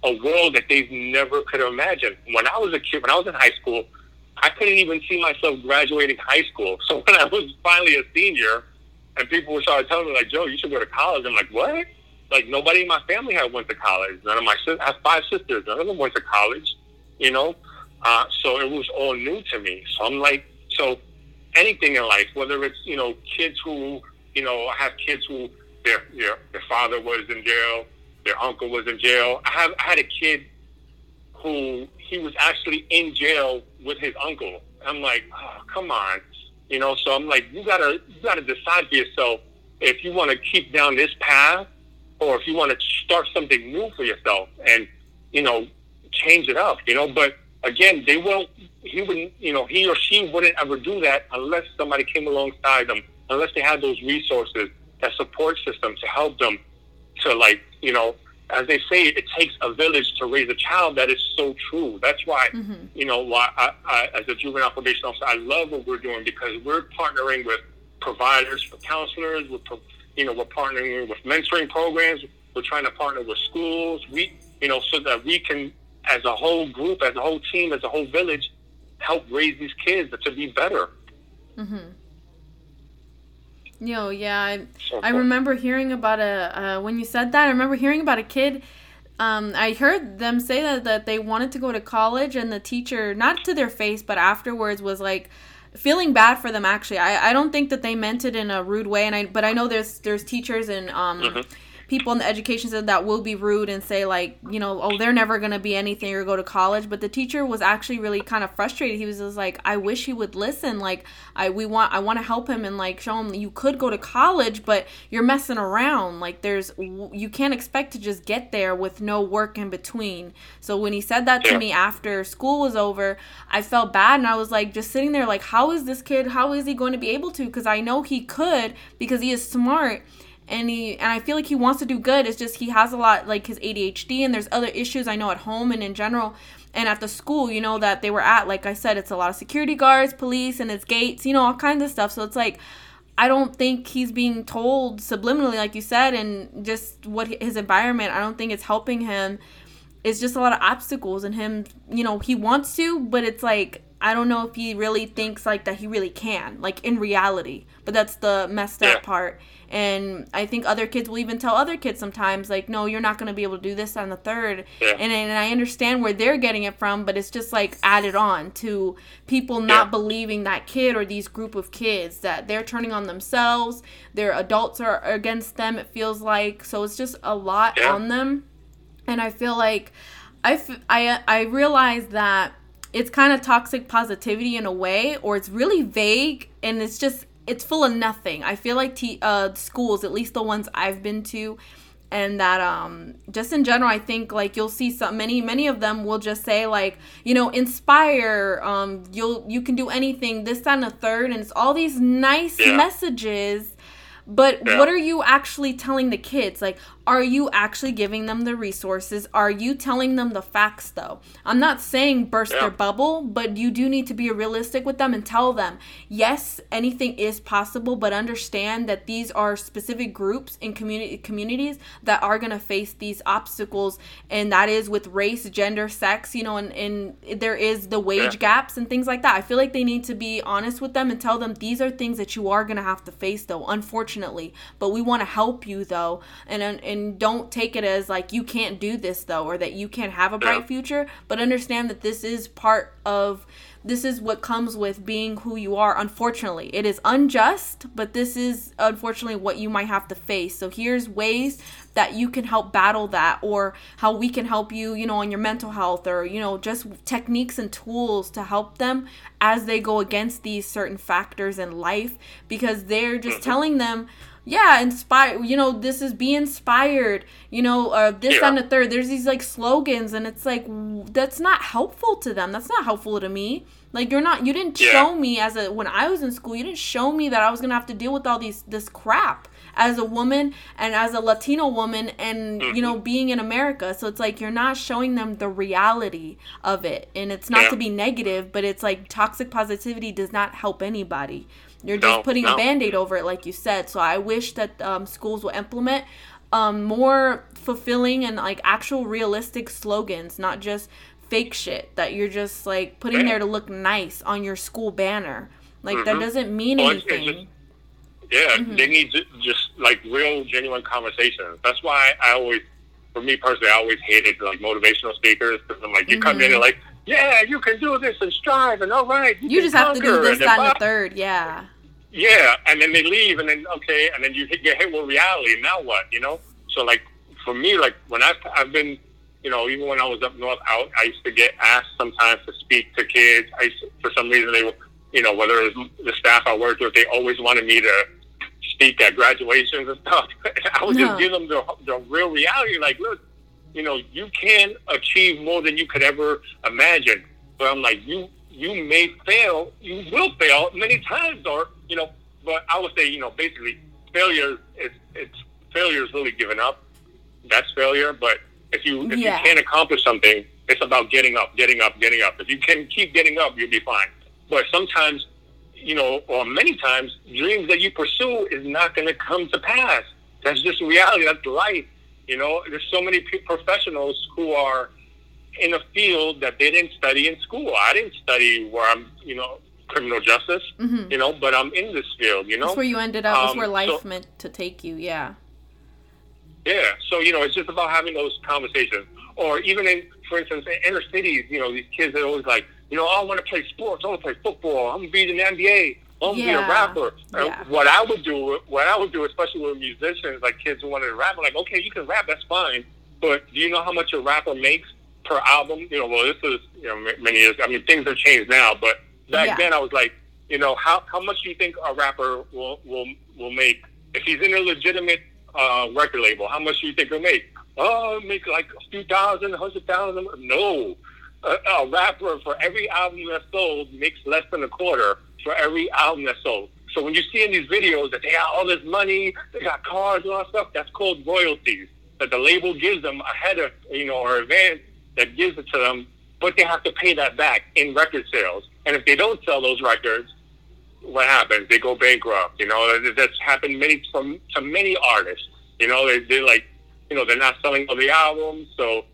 a world that they've never could have imagined. When I was a kid, when I was in high school, I couldn't even see myself graduating high school. So when I was finally a senior, and people were started telling me like, "Joe, you should go to college," I'm like, "What?" Like nobody in my family had went to college. None of my sisters. I have five sisters. None of them went to college. You know, uh, so it was all new to me. So I'm like, so anything in life, whether it's you know kids who you know I have kids who their their, their father was in jail, their uncle was in jail. I have I had a kid who he was actually in jail with his uncle. I'm like, oh, come on, you know. So I'm like, you gotta you gotta decide for yourself if you want to keep down this path or if you want to start something new for yourself and you know change it up. You know, but again, they won't. He wouldn't. You know, he or she wouldn't ever do that unless somebody came alongside them, unless they have those resources, that support system to help them to like you know as they say, it takes a village to raise a child. That is so true. That's why, mm-hmm. you know, why I, I, as a juvenile probation officer, I love what we're doing because we're partnering with providers, for counselors. We're, you know, we're partnering with mentoring programs. We're trying to partner with schools. We, you know, so that we can, as a whole group, as a whole team, as a whole village, help raise these kids to be better. Mm-hmm. Yo, yeah, I, I remember hearing about a uh, when you said that. I remember hearing about a kid. Um, I heard them say that that they wanted to go to college, and the teacher, not to their face, but afterwards, was like feeling bad for them. Actually, I, I don't think that they meant it in a rude way, and I but I know there's there's teachers and um. Mm-hmm people in the education system that will be rude and say like you know oh they're never going to be anything or go to college. But the teacher was actually really kind of frustrated. He was just like i wish he would listen. Like i we want i want to help him and like show him you could go to college but you're messing around. Like there's you can't expect to just get there with no work in between. So when he said that to me after school was over i felt bad and i was like just sitting there like how is this kid how is he going to be able to? Because i know he could because he is smart and he and I feel like he wants to do good. It's just he has a lot like his ADHD and there's other issues I know at home and in general and at the school, you know, that they were at. Like I said, it's a lot of security guards, police, and it's gates, you know, all kinds of stuff. So it's like I don't think he's being told subliminally, like you said, and just what his environment. I don't think it's helping him. It's just a lot of obstacles, and him, you know, he wants to, but it's like I don't know if he really thinks like that he really can, like in reality. But that's the messed up part and i think other kids will even tell other kids sometimes like no you're not going to be able to do this on the third yeah. and, and i understand where they're getting it from but it's just like added on to people not yeah. believing that kid or these group of kids that they're turning on themselves their adults are against them it feels like so it's just a lot yeah. on them and i feel like I, f- I, I realize that it's kind of toxic positivity in a way or it's really vague and it's just it's full of nothing. I feel like t- uh, schools, at least the ones I've been to, and that um just in general i think like you'll see some many many of them will just say like you know inspire um you'll you can do anything this that and a third and it's all these nice yeah. messages but yeah. what are you actually telling the kids like are you actually giving them the resources? Are you telling them the facts though? I'm not saying burst yeah. their bubble, but you do need to be realistic with them and tell them, yes, anything is possible, but understand that these are specific groups in community communities that are going to face these obstacles and that is with race, gender, sex, you know, and, and there is the wage yeah. gaps and things like that. I feel like they need to be honest with them and tell them these are things that you are going to have to face though, unfortunately. But we want to help you though. And and and don't take it as like you can't do this though or that you can't have a bright yeah. future but understand that this is part of this is what comes with being who you are unfortunately it is unjust but this is unfortunately what you might have to face so here's ways that you can help battle that or how we can help you you know on your mental health or you know just techniques and tools to help them as they go against these certain factors in life because they're just mm-hmm. telling them yeah, inspire. You know, this is be inspired. You know, uh, this yeah. and the third. There's these like slogans, and it's like that's not helpful to them. That's not helpful to me. Like you're not. You didn't yeah. show me as a when I was in school. You didn't show me that I was gonna have to deal with all these this crap as a woman and as a Latino woman, and mm-hmm. you know, mm-hmm. being in America. So it's like you're not showing them the reality of it, and it's not yeah. to be negative, but it's like toxic positivity does not help anybody. You're just no, putting no. a band aid over it, like you said. So I wish that um, schools will implement um, more fulfilling and like actual realistic slogans, not just fake shit that you're just like putting yeah. there to look nice on your school banner. Like mm-hmm. that doesn't mean well, anything. It's, it's yeah, mm-hmm. they need just like real, genuine conversations. That's why I always, for me personally, I always hated like motivational speakers because I'm like, you mm-hmm. come in and like, yeah, you can do this and strive and all right. You, you just have to do this, that, and the third. Yeah. Yeah, and then they leave, and then okay, and then you hit, get hit with reality. Now what? You know. So like for me, like when I've I've been, you know, even when I was up north, out, I used to get asked sometimes to speak to kids. I used to, for some reason they, you know, whether it was the staff I worked with, they always wanted me to speak at graduations and stuff. I would just give them the the real reality. Like, look, you know, you can achieve more than you could ever imagine. But I'm like, you you may fail, you will fail many times, or you know. But I would say, you know, basically, failure is it's failure is really giving up. That's failure. But if you if yeah. you can't accomplish something, it's about getting up, getting up, getting up. If you can keep getting up, you'll be fine. But sometimes, you know, or many times, dreams that you pursue is not going to come to pass. That's just reality. That's life. You know, there's so many professionals who are in a field that they didn't study in school. I didn't study where I'm, you know, criminal justice, mm-hmm. you know, but I'm in this field, you know. That's where you ended up. Um, That's where life so, meant to take you. Yeah. Yeah. So you know, it's just about having those conversations, or even in, for instance, in inner cities, you know, these kids are always like, you know, I want to play sports. I want to play football. I'm gonna be in the NBA. I'm gonna yeah. be a rapper. Yeah. what I would do, what I would do, especially with musicians, like kids who wanted to rap, I'm like, okay, you can rap, that's fine, but do you know how much a rapper makes per album. You know, well, this is you know many years. I mean, things have changed now, but back yeah. then I was like, you know, how how much do you think a rapper will will will make if he's in a legitimate uh, record label? How much do you think he'll make? Oh, make like a few thousand, a hundred thousand. No, a, a rapper for every album that's sold makes less than a quarter for every album that's sold. So when you see in these videos that they got all this money, they got cars and all that stuff, that's called royalties that the label gives them ahead of you know or advance that gives it to them, but they have to pay that back in record sales. And if they don't sell those records, what happens? They go bankrupt. You know, that's happened many from to many artists. You know, they they like, you know, they're not selling all the albums, so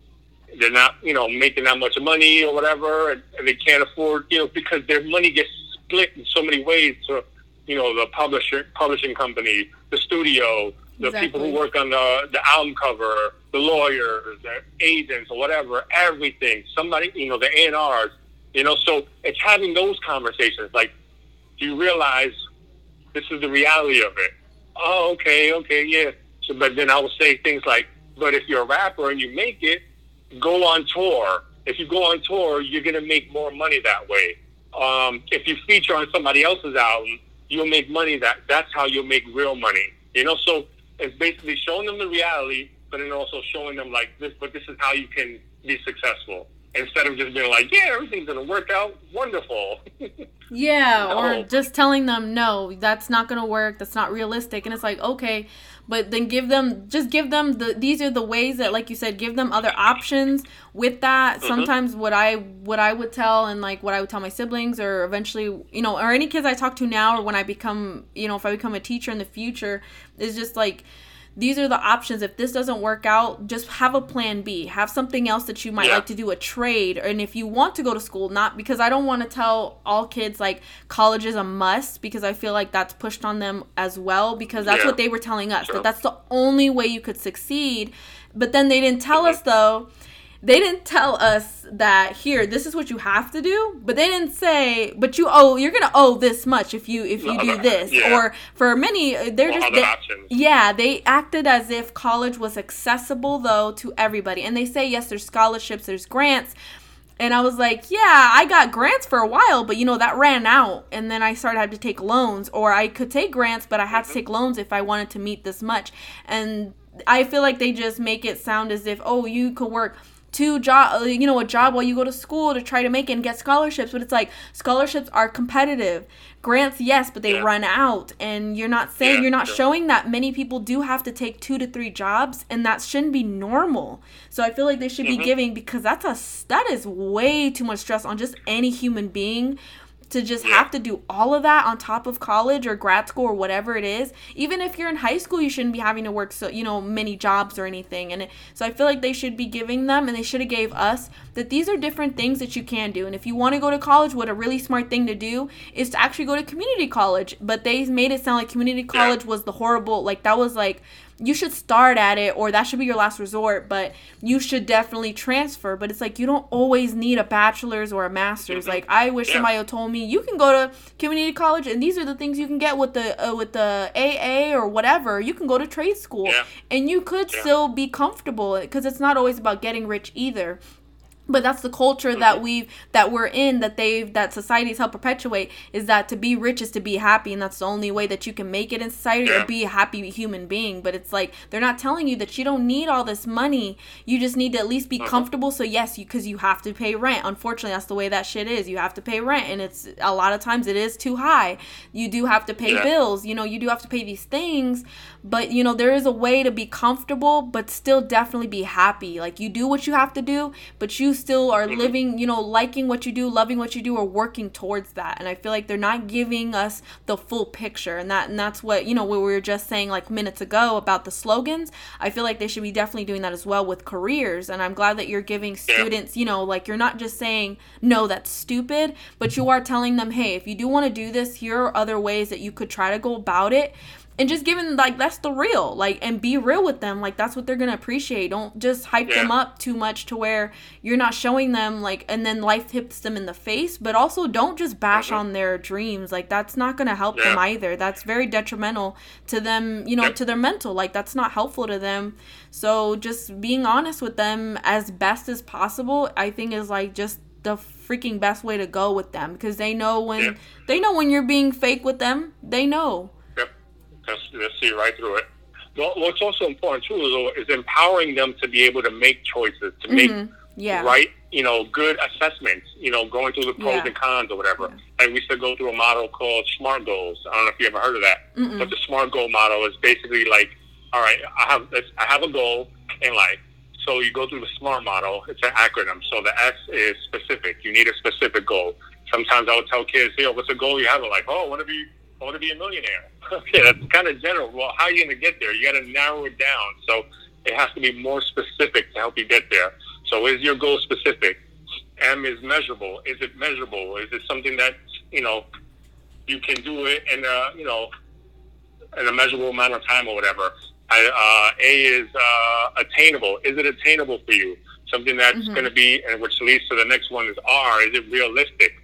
they're not, you know, making that much money or whatever, and, and they can't afford, you know, because their money gets split in so many ways. So, you know, the publisher, publishing company, the studio, the exactly. people who work on the the album cover, the lawyers, the agents, or whatever, everything. Somebody, you know, the A&Rs, you know. So it's having those conversations. Like, do you realize this is the reality of it? Oh, okay, okay, yeah. So, but then I will say things like, but if you're a rapper and you make it, go on tour. If you go on tour, you're gonna make more money that way. Um, if you feature on somebody else's album, you'll make money. That that's how you'll make real money. You know, so it's basically showing them the reality but then also showing them like this, but this is how you can be successful. instead of just being like, yeah, everything's gonna work out wonderful. yeah, no. or just telling them no, that's not gonna work. That's not realistic, and it's like okay, but then give them just give them the these are the ways that like you said give them other options with that mm-hmm. sometimes what i what i would tell and like what i would tell my siblings or eventually you know or any kids i talk to now or when i become you know if i become a teacher in the future is just like these are the options. If this doesn't work out, just have a plan B. Have something else that you might yeah. like to do, a trade. And if you want to go to school, not because I don't want to tell all kids like college is a must because I feel like that's pushed on them as well because that's yeah. what they were telling us sure. that that's the only way you could succeed. But then they didn't tell mm-hmm. us though they didn't tell us that here this is what you have to do but they didn't say but you oh you're gonna owe this much if you if you do this yeah. or for many uh, they're just they, yeah they acted as if college was accessible though to everybody and they say yes there's scholarships there's grants and I was like, yeah, I got grants for a while, but you know, that ran out. And then I started having to take loans, or I could take grants, but I had mm-hmm. to take loans if I wanted to meet this much. And I feel like they just make it sound as if, oh, you could work two job uh, you know a job while you go to school to try to make it and get scholarships but it's like scholarships are competitive grants yes but they yeah. run out and you're not saying yeah, you're not sure. showing that many people do have to take two to three jobs and that shouldn't be normal so i feel like they should mm-hmm. be giving because that's a that is way too much stress on just any human being to just have to do all of that on top of college or grad school or whatever it is. Even if you're in high school you shouldn't be having to work so you know many jobs or anything. And it, so i feel like they should be giving them and they should have gave us that these are different things that you can do. And if you want to go to college what a really smart thing to do is to actually go to community college. But they made it sound like community college was the horrible like that was like you should start at it or that should be your last resort, but you should definitely transfer. But it's like you don't always need a bachelor's or a master's. Mm-hmm. Like I wish yeah. somebody told me you can go to community college and these are the things you can get with the uh, with the AA or whatever. You can go to trade school yeah. and you could yeah. still be comfortable because it's not always about getting rich either but that's the culture that mm-hmm. we that we're in that they've that society's helped perpetuate is that to be rich is to be happy and that's the only way that you can make it in society yeah. or be a happy human being but it's like they're not telling you that you don't need all this money you just need to at least be uh-huh. comfortable so yes you because you have to pay rent unfortunately that's the way that shit is you have to pay rent and it's a lot of times it is too high you do have to pay yeah. bills you know you do have to pay these things but you know there is a way to be comfortable but still definitely be happy. Like you do what you have to do but you still are mm-hmm. living you know liking what you do loving what you do or working towards that. And i feel like they're not giving us the full picture. And that and that's what you know what we were just saying like minutes ago about the slogans. I feel like they should be definitely doing that as well with careers. And i'm glad that you're giving students you know like you're not just saying no that's stupid but you are telling them hey if you do want to do this here are other ways that you could try to go about it and just giving like that's the real like and be real with them like that's what they're gonna appreciate don't just hype yeah. them up too much to where you're not showing them like and then life hits them in the face but also don't just bash mm-hmm. on their dreams like that's not gonna help yeah. them either that's very detrimental to them you know yep. to their mental like that's not helpful to them so just being honest with them as best as possible i think is like just the freaking best way to go with them because they know when they know when you're being fake with them they know Let's, let's see right through it. What's also important too is, is empowering them to be able to make choices, to make mm-hmm. yeah. right, you know, good assessments. You know, going through the pros yeah. and cons or whatever. Yeah. Like we used to go through a model called SMART goals. I don't know if you ever heard of that, Mm-mm. but the SMART goal model is basically like, all right, I have this, I have a goal in life. So you go through the SMART model. It's an acronym. So the S is specific. You need a specific goal. Sometimes I would tell kids, "Hey, what's a goal you have?" They're like, "Oh, I want to be I want to be a millionaire. okay, that's kind of general. Well, how are you going to get there? You got to narrow it down. So it has to be more specific to help you get there. So is your goal specific? M is measurable. Is it measurable? Is it something that you know you can do it in a you know in a measurable amount of time or whatever? I, uh, a is uh, attainable. Is it attainable for you? Something that's mm-hmm. going to be, and which leads to the next one is R. Is it realistic?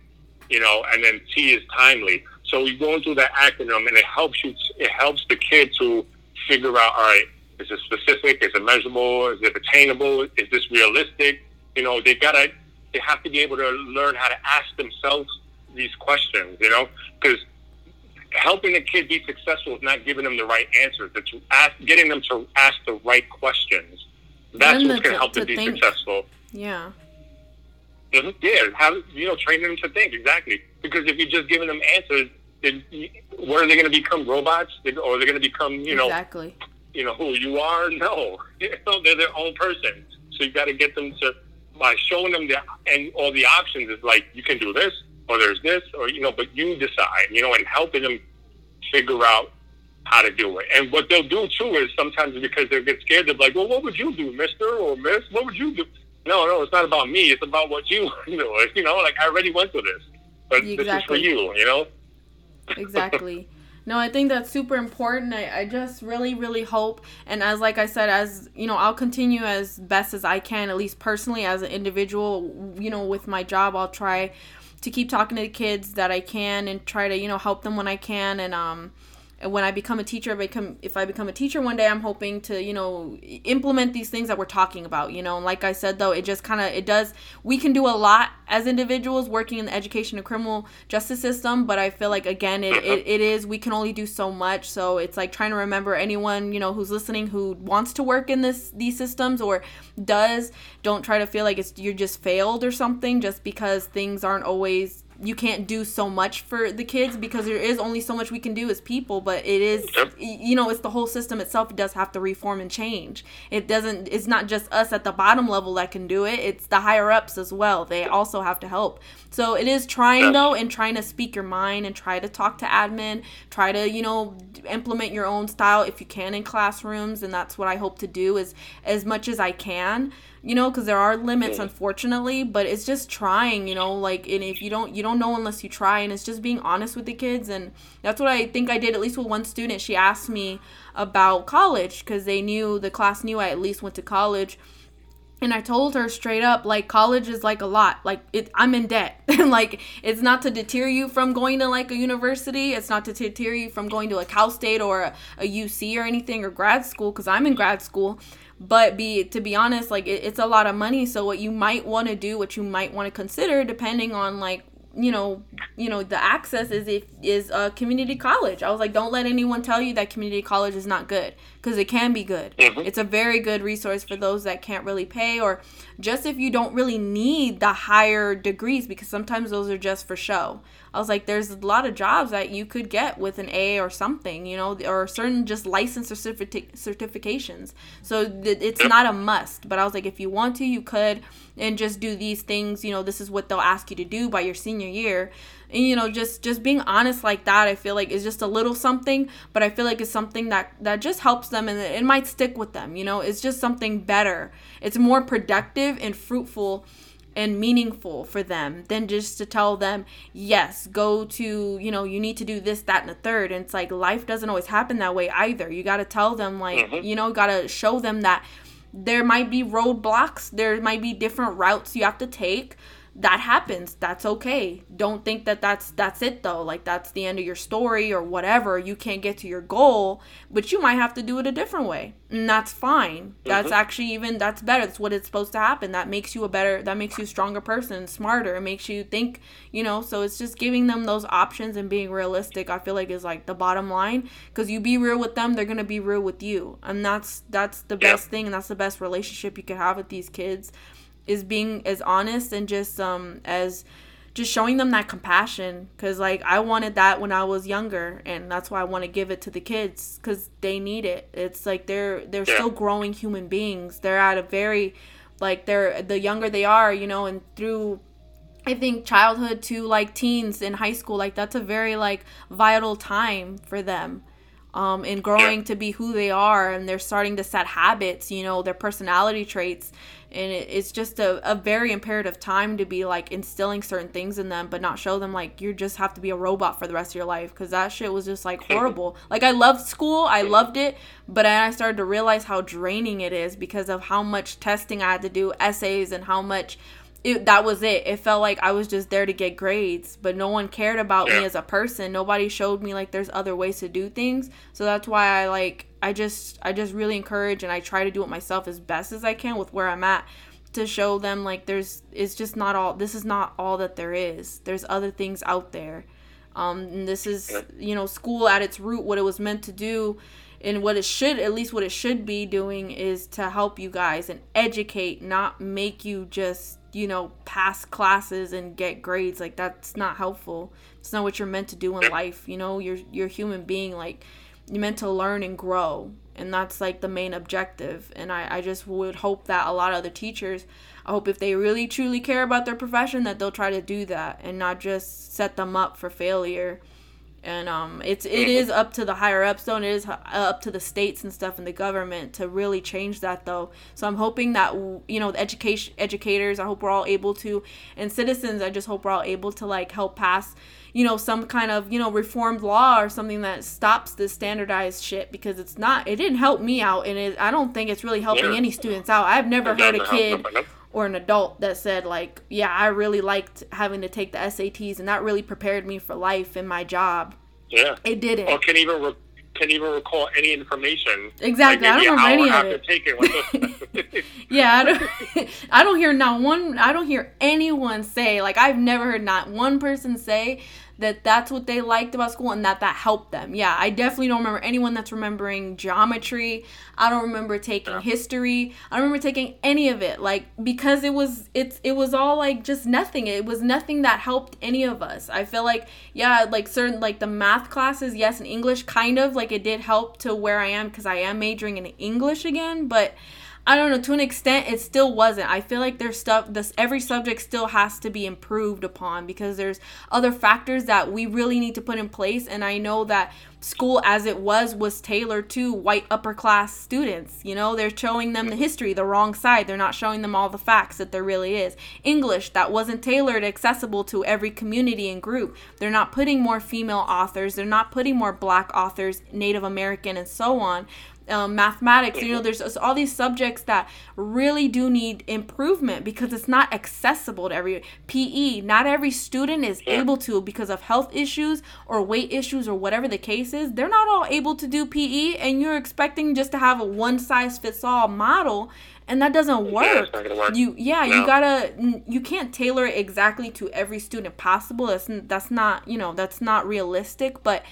You know, and then T is timely. So you're going through that acronym, and it helps you. It helps the kid to figure out. All right, is it specific? Is it measurable? Is it attainable? Is this realistic? You know, they gotta. They have to be able to learn how to ask themselves these questions. You know, because helping a kid be successful is not giving them the right answers. It's ask, getting them to ask the right questions. That's what's going to help them be think. successful. Yeah. Mm-hmm. Yeah, have you know, train them to think exactly. Because if you're just giving them answers, then what are they going to become robots, or are they're going to become you know exactly you know who you are? No, they're their own person. So you got to get them to by showing them the and all the options is like you can do this or there's this or you know, but you decide, you know, and helping them figure out how to do it. And what they'll do too is sometimes because they get scared, they're like, well, what would you do, Mister or Miss? What would you do? No, no, it's not about me. It's about what you do. You know, like I already went through this, but exactly. this is for you. You know. Exactly. No, I think that's super important. I, I just really, really hope, and as like I said, as you know, I'll continue as best as I can, at least personally as an individual. You know, with my job, I'll try to keep talking to the kids that I can and try to you know help them when I can, and um, when I become a teacher, if I become if I become a teacher one day, I'm hoping to you know implement these things that we're talking about. You know, and like I said though, it just kind of it does. We can do a lot as individuals working in the education and criminal justice system, but I feel like again, it, it, it is we can only do so much. So it's like trying to remember anyone you know who's listening who wants to work in this these systems or does. Don't try to feel like it's you're just failed or something just because things aren't always you can't do so much for the kids because there is only so much we can do as people but it is you know it's the whole system itself it does have to reform and change. It doesn't it's not just us at the bottom level that can do it it's the higher ups as well. They also have to help. So it is trying though and trying to speak your mind and try to talk to admin try to you know implement your own style if you can in classrooms and that's what i hope to do is as much as i can you know because there are limits unfortunately but it's just trying you know like and if you don't you don't know unless you try and it's just being honest with the kids and that's what i think i did at least with one student she asked me about college because they knew the class knew i at least went to college and I told her straight up, like college is like a lot. Like it, I'm in debt. like it's not to deter you from going to like a university. It's not to deter you from going to a Cal State or a, a UC or anything or grad school. Cause I'm in grad school but be to be honest like it, it's a lot of money so what you might want to do what you might want to consider depending on like you know you know the access is if is a community college. I was like don't let anyone tell you that community college is not good because it can be good mm-hmm. it's a very good resource for those that can't really pay or just if you don't really need the higher degrees because sometimes those are just for show I was like, there's a lot of jobs that you could get with an A or something, you know, or certain just license or certific- certifications. So th- it's not a must. But I was like, if you want to, you could, and just do these things. You know, this is what they'll ask you to do by your senior year. And you know, just just being honest like that, I feel like is just a little something. But I feel like it's something that that just helps them, and it might stick with them. You know, it's just something better. It's more productive and fruitful and meaningful for them than just to tell them, yes, go to, you know, you need to do this, that, and the third. And it's like life doesn't always happen that way either. You got to tell them, like, mm-hmm. you know, got to show them that there might be roadblocks, there might be different routes you have to take that happens that's okay. Don't think that that's that's it though like that's the end of your story or whatever you can't get to your goal but you might have to do it a different way and that's fine. That's mm-hmm. actually even that's better that's what it's supposed to happen that makes you a better that makes you a stronger person smarter it makes you think you know so it's just giving them those options and being realistic i feel like is like the bottom line because you be real with them they're gonna be real with you and that's that's the best thing and that's the best relationship you can have with these kids is being as honest and just um as just showing them that compassion. Because like i wanted that when i was younger and that's why i want to give it to the kids because they need it. It's like they're they're yeah. still growing human beings. They're at a very like they're the younger they are you know and through i think childhood to like teens in high school like that's a very like vital time for them um, in growing to be who they are and they're starting to set habits you know their personality traits and it, it's just a, a very imperative time to be like instilling certain things in them but not show them like you just have to be a robot for the rest of your life because that shit was just like horrible. Like i loved school i loved it but then i started to realize how draining it is because of how much testing i had to do essays and how much it, that was it. It felt like I was just there to get grades, but no one cared about yeah. me as a person. Nobody showed me like there's other ways to do things. So that's why I like I just I just really encourage and I try to do it myself as best as I can with where I'm at to show them like there's it's just not all this is not all that there is. There's other things out there. Um and this is you know school at its root what it was meant to do and what it should at least what it should be doing is to help you guys and educate not make you just you know pass classes and get grades. Like that's not helpful. It's not what you're meant to do in life you know? You're you're a human being like you're meant to learn and grow. And that's like the main objective. And i i just would hope that a lot of other teachers i hope if they really truly care about their profession that they'll try to do that and not just set them up for failure and um, it's it is up to the higher ups though and it is up to the states and stuff and the government to really change that though. So i'm hoping that you know the education educators i hope we're all able to and citizens i just hope we're all able to like help pass you know some kind of you know reformed law or something that stops this standardized shit because it's not it didn't help me out and it, i don't think it's really helping yeah. any students out. I've never heard a kid or an adult that said like yeah i really liked having to take the sats and that really prepared me for life and my job. Yeah. It didn't. Or can even re- can even recall any information. Exactly. like i don't remember any of it. yeah I don't, I don't hear not one i don't hear anyone say like i've never heard not one person say that that's what they liked about school and that that helped them. Yeah, I definitely don't remember anyone that's remembering geometry. I don't remember taking yeah. history. I don't remember taking any of it like because it was it's it was all like just nothing. It was nothing that helped any of us. I feel like yeah, like certain like the math classes, yes, and English kind of like it did help to where I am cuz I am majoring in English again, but I don't know. To an extent, it still wasn't. I feel like there's stuff. This every subject still has to be improved upon because there's other factors that we really need to put in place. And I know that school, as it was, was tailored to white upper class students. You know, they're showing them the history, the wrong side. They're not showing them all the facts that there really is. English that wasn't tailored, accessible to every community and group. They're not putting more female authors. They're not putting more black authors, Native American, and so on um, mathematics. You know, there's, there's all these subjects that really do need improvement because it's not accessible to every PE. Not every student is able to because of health issues or weight issues or whatever the case is. They're not all able to do PE, and you're expecting just to have a one size fits all model and that doesn't work. Yeah, work. You yeah, no. you gotta you can't tailor it exactly to every student possible. That's that's not you know that's not realistic. But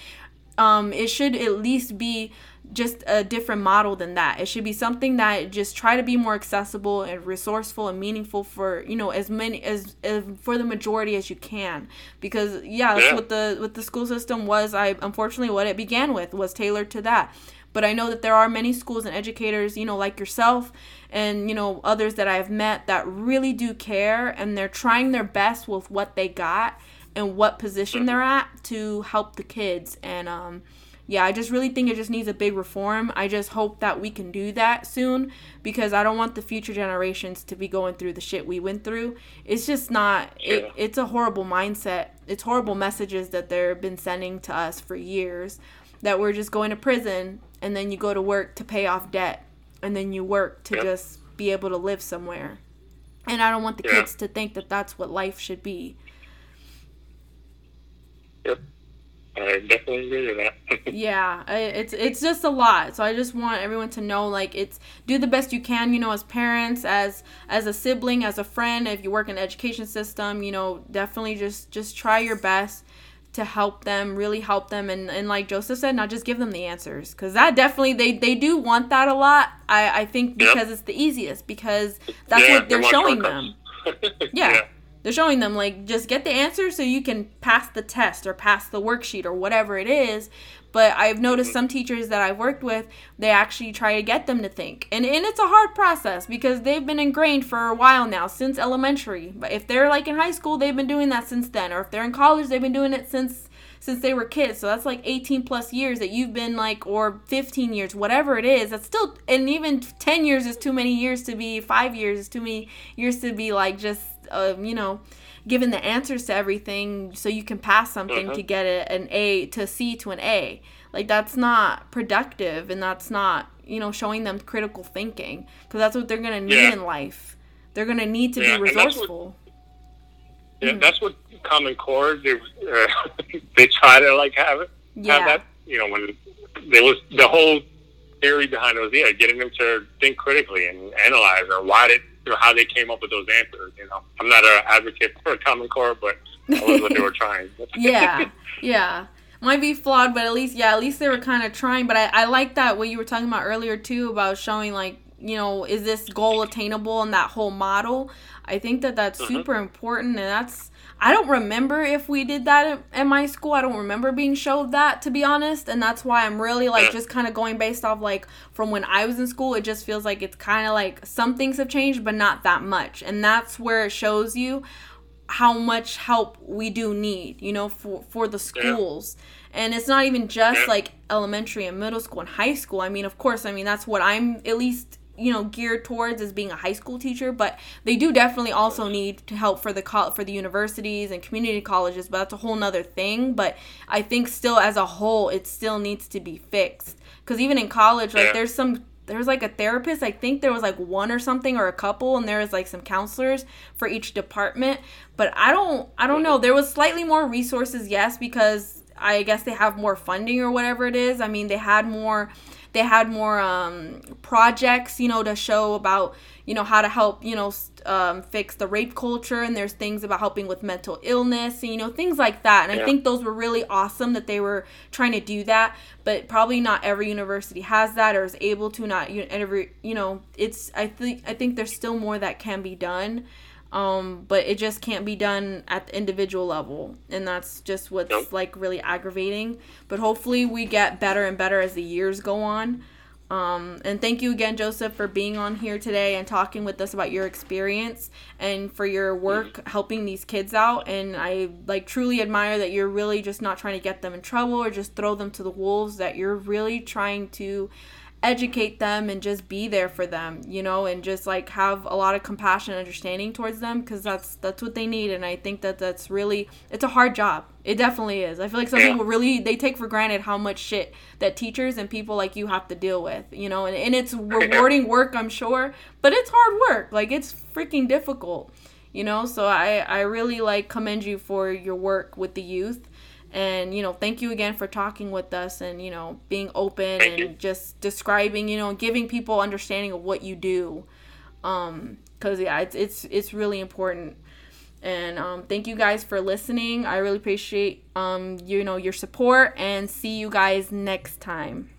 um, it should at least be just a different model than that. It should be something that just try to be more accessible and resourceful and meaningful for you know as many as, as for the majority as you can. Because yeah, that's yeah. what the what the school system was. I unfortunately what it began with was tailored to that. But I know that there are many schools and educators, you know, like yourself and you know others that I've met that really do care and they're trying their best with what they got and what position they're at to help the kids and um yeah, I just really think it just needs a big reform. I just hope that we can do that soon because I don't want the future generations to be going through the shit we went through. It's just not it, it's a horrible mindset. It's horrible messages that they've been sending to us for years that we're just going to prison and then you go to work to pay off debt and then you work to just be able to live somewhere. And I don't want the yeah. kids to think that that's what life should be. Yep. I definitely agree with that. yeah, it's it's just a lot. So I just want everyone to know, like, it's do the best you can. You know, as parents, as as a sibling, as a friend. If you work in the education system, you know, definitely just just try your best to help them, really help them, and and like Joseph said, not just give them the answers, because that definitely they they do want that a lot. I I think because yep. it's the easiest because that's yeah, what they're showing them. yeah. yeah they're showing them like just get the answer so you can pass the test or pass the worksheet or whatever it is but i've noticed some teachers that i've worked with they actually try to get them to think and, and it's a hard process because they've been ingrained for a while now since elementary but if they're like in high school they've been doing that since then or if they're in college they've been doing it since since they were kids. So that's like 18 plus years that you've been like, or 15 years, whatever it is. That's still, and even 10 years is too many years to be, five years is too many years to be like just uh, you know, given the answers to everything so you can pass something to mm-hmm. get it an A to C to an A. Like that's not productive and that's not, you know, showing them critical thinking because that's what they're going to need yeah. in life. They're going to need to yeah, be resourceful. That's what, yeah, mm-hmm. that's what Common Core they uh, they try to like have it. Yeah. Have that, you know, when there was the whole theory behind it was yeah, getting them to think critically and analyze or why did you know, how they came up with those answers. You know, I'm not an advocate for a Common Core, but that was what they were trying. yeah, yeah. might be flawed, but at least yeah, at least they were kind of trying. But I, I like that what you were talking about earlier too about showing like you know is this goal attainable and that whole model. I think that that's mm-hmm. super important and that's I don't remember if we did that at, my school. I don't remember being showed that to be honest, and that's why I'm really like just kind of going based off like from when I was in school. It just feels like it's kind of like some things have changed, but not that much, and that's where it shows you how much help we do need, you know, for for the schools. And it's not even just like elementary and middle school and high school. I mean, of course, I mean that's what I'm at least you know geared towards as being a high school teacher but they do definitely also need to help for the co- for the universities and community colleges but that's a whole nother thing. But i think still as a whole it still needs to be fixed. Because even in college like there's some there's like a therapist i think there was like one or something or a couple and there was like some counselors for each department. But i don't i don't know. There was slightly more resources yes because i guess they have more funding or whatever it is. I mean they had more they had more um, projects, you know, to show about, you know, how to help, you know, um, fix the rape culture. And there's things about helping with mental illness, and, you know, things like that. And yeah. I think those were really awesome that they were trying to do that. But probably not every university has that or is able to. Not you know, every, you know, it's. I think I think there's still more that can be done um, but it just can't be done at the individual level and that's just what's nope. like really aggravating but hopefully we get better and better as the years go on um, and thank you again joseph for being on here today and talking with us about your experience and for your work mm-hmm. helping these kids out and i like truly admire that you're really just not trying to get them in trouble or just throw them to the wolves that you're really trying to educate them and just be there for them you know and just like have a lot of compassion and understanding towards them because that's that's what they need and i think that that's really it's a hard job. It definitely is. I feel like some people really they take for granted how much shit that teachers and people like you have to deal with you know and, and it's rewarding work i'm sure but it's hard work. Like it's freaking difficult you know? So i i really like commend you for your work with the youth and you know thank you again for talking with us and you know being open thank and you. just describing you know giving people understanding of what you do. Um because yeah it's it's it's really important. And um, thank you guys for listening. I really appreciate um you know your support and see you guys next time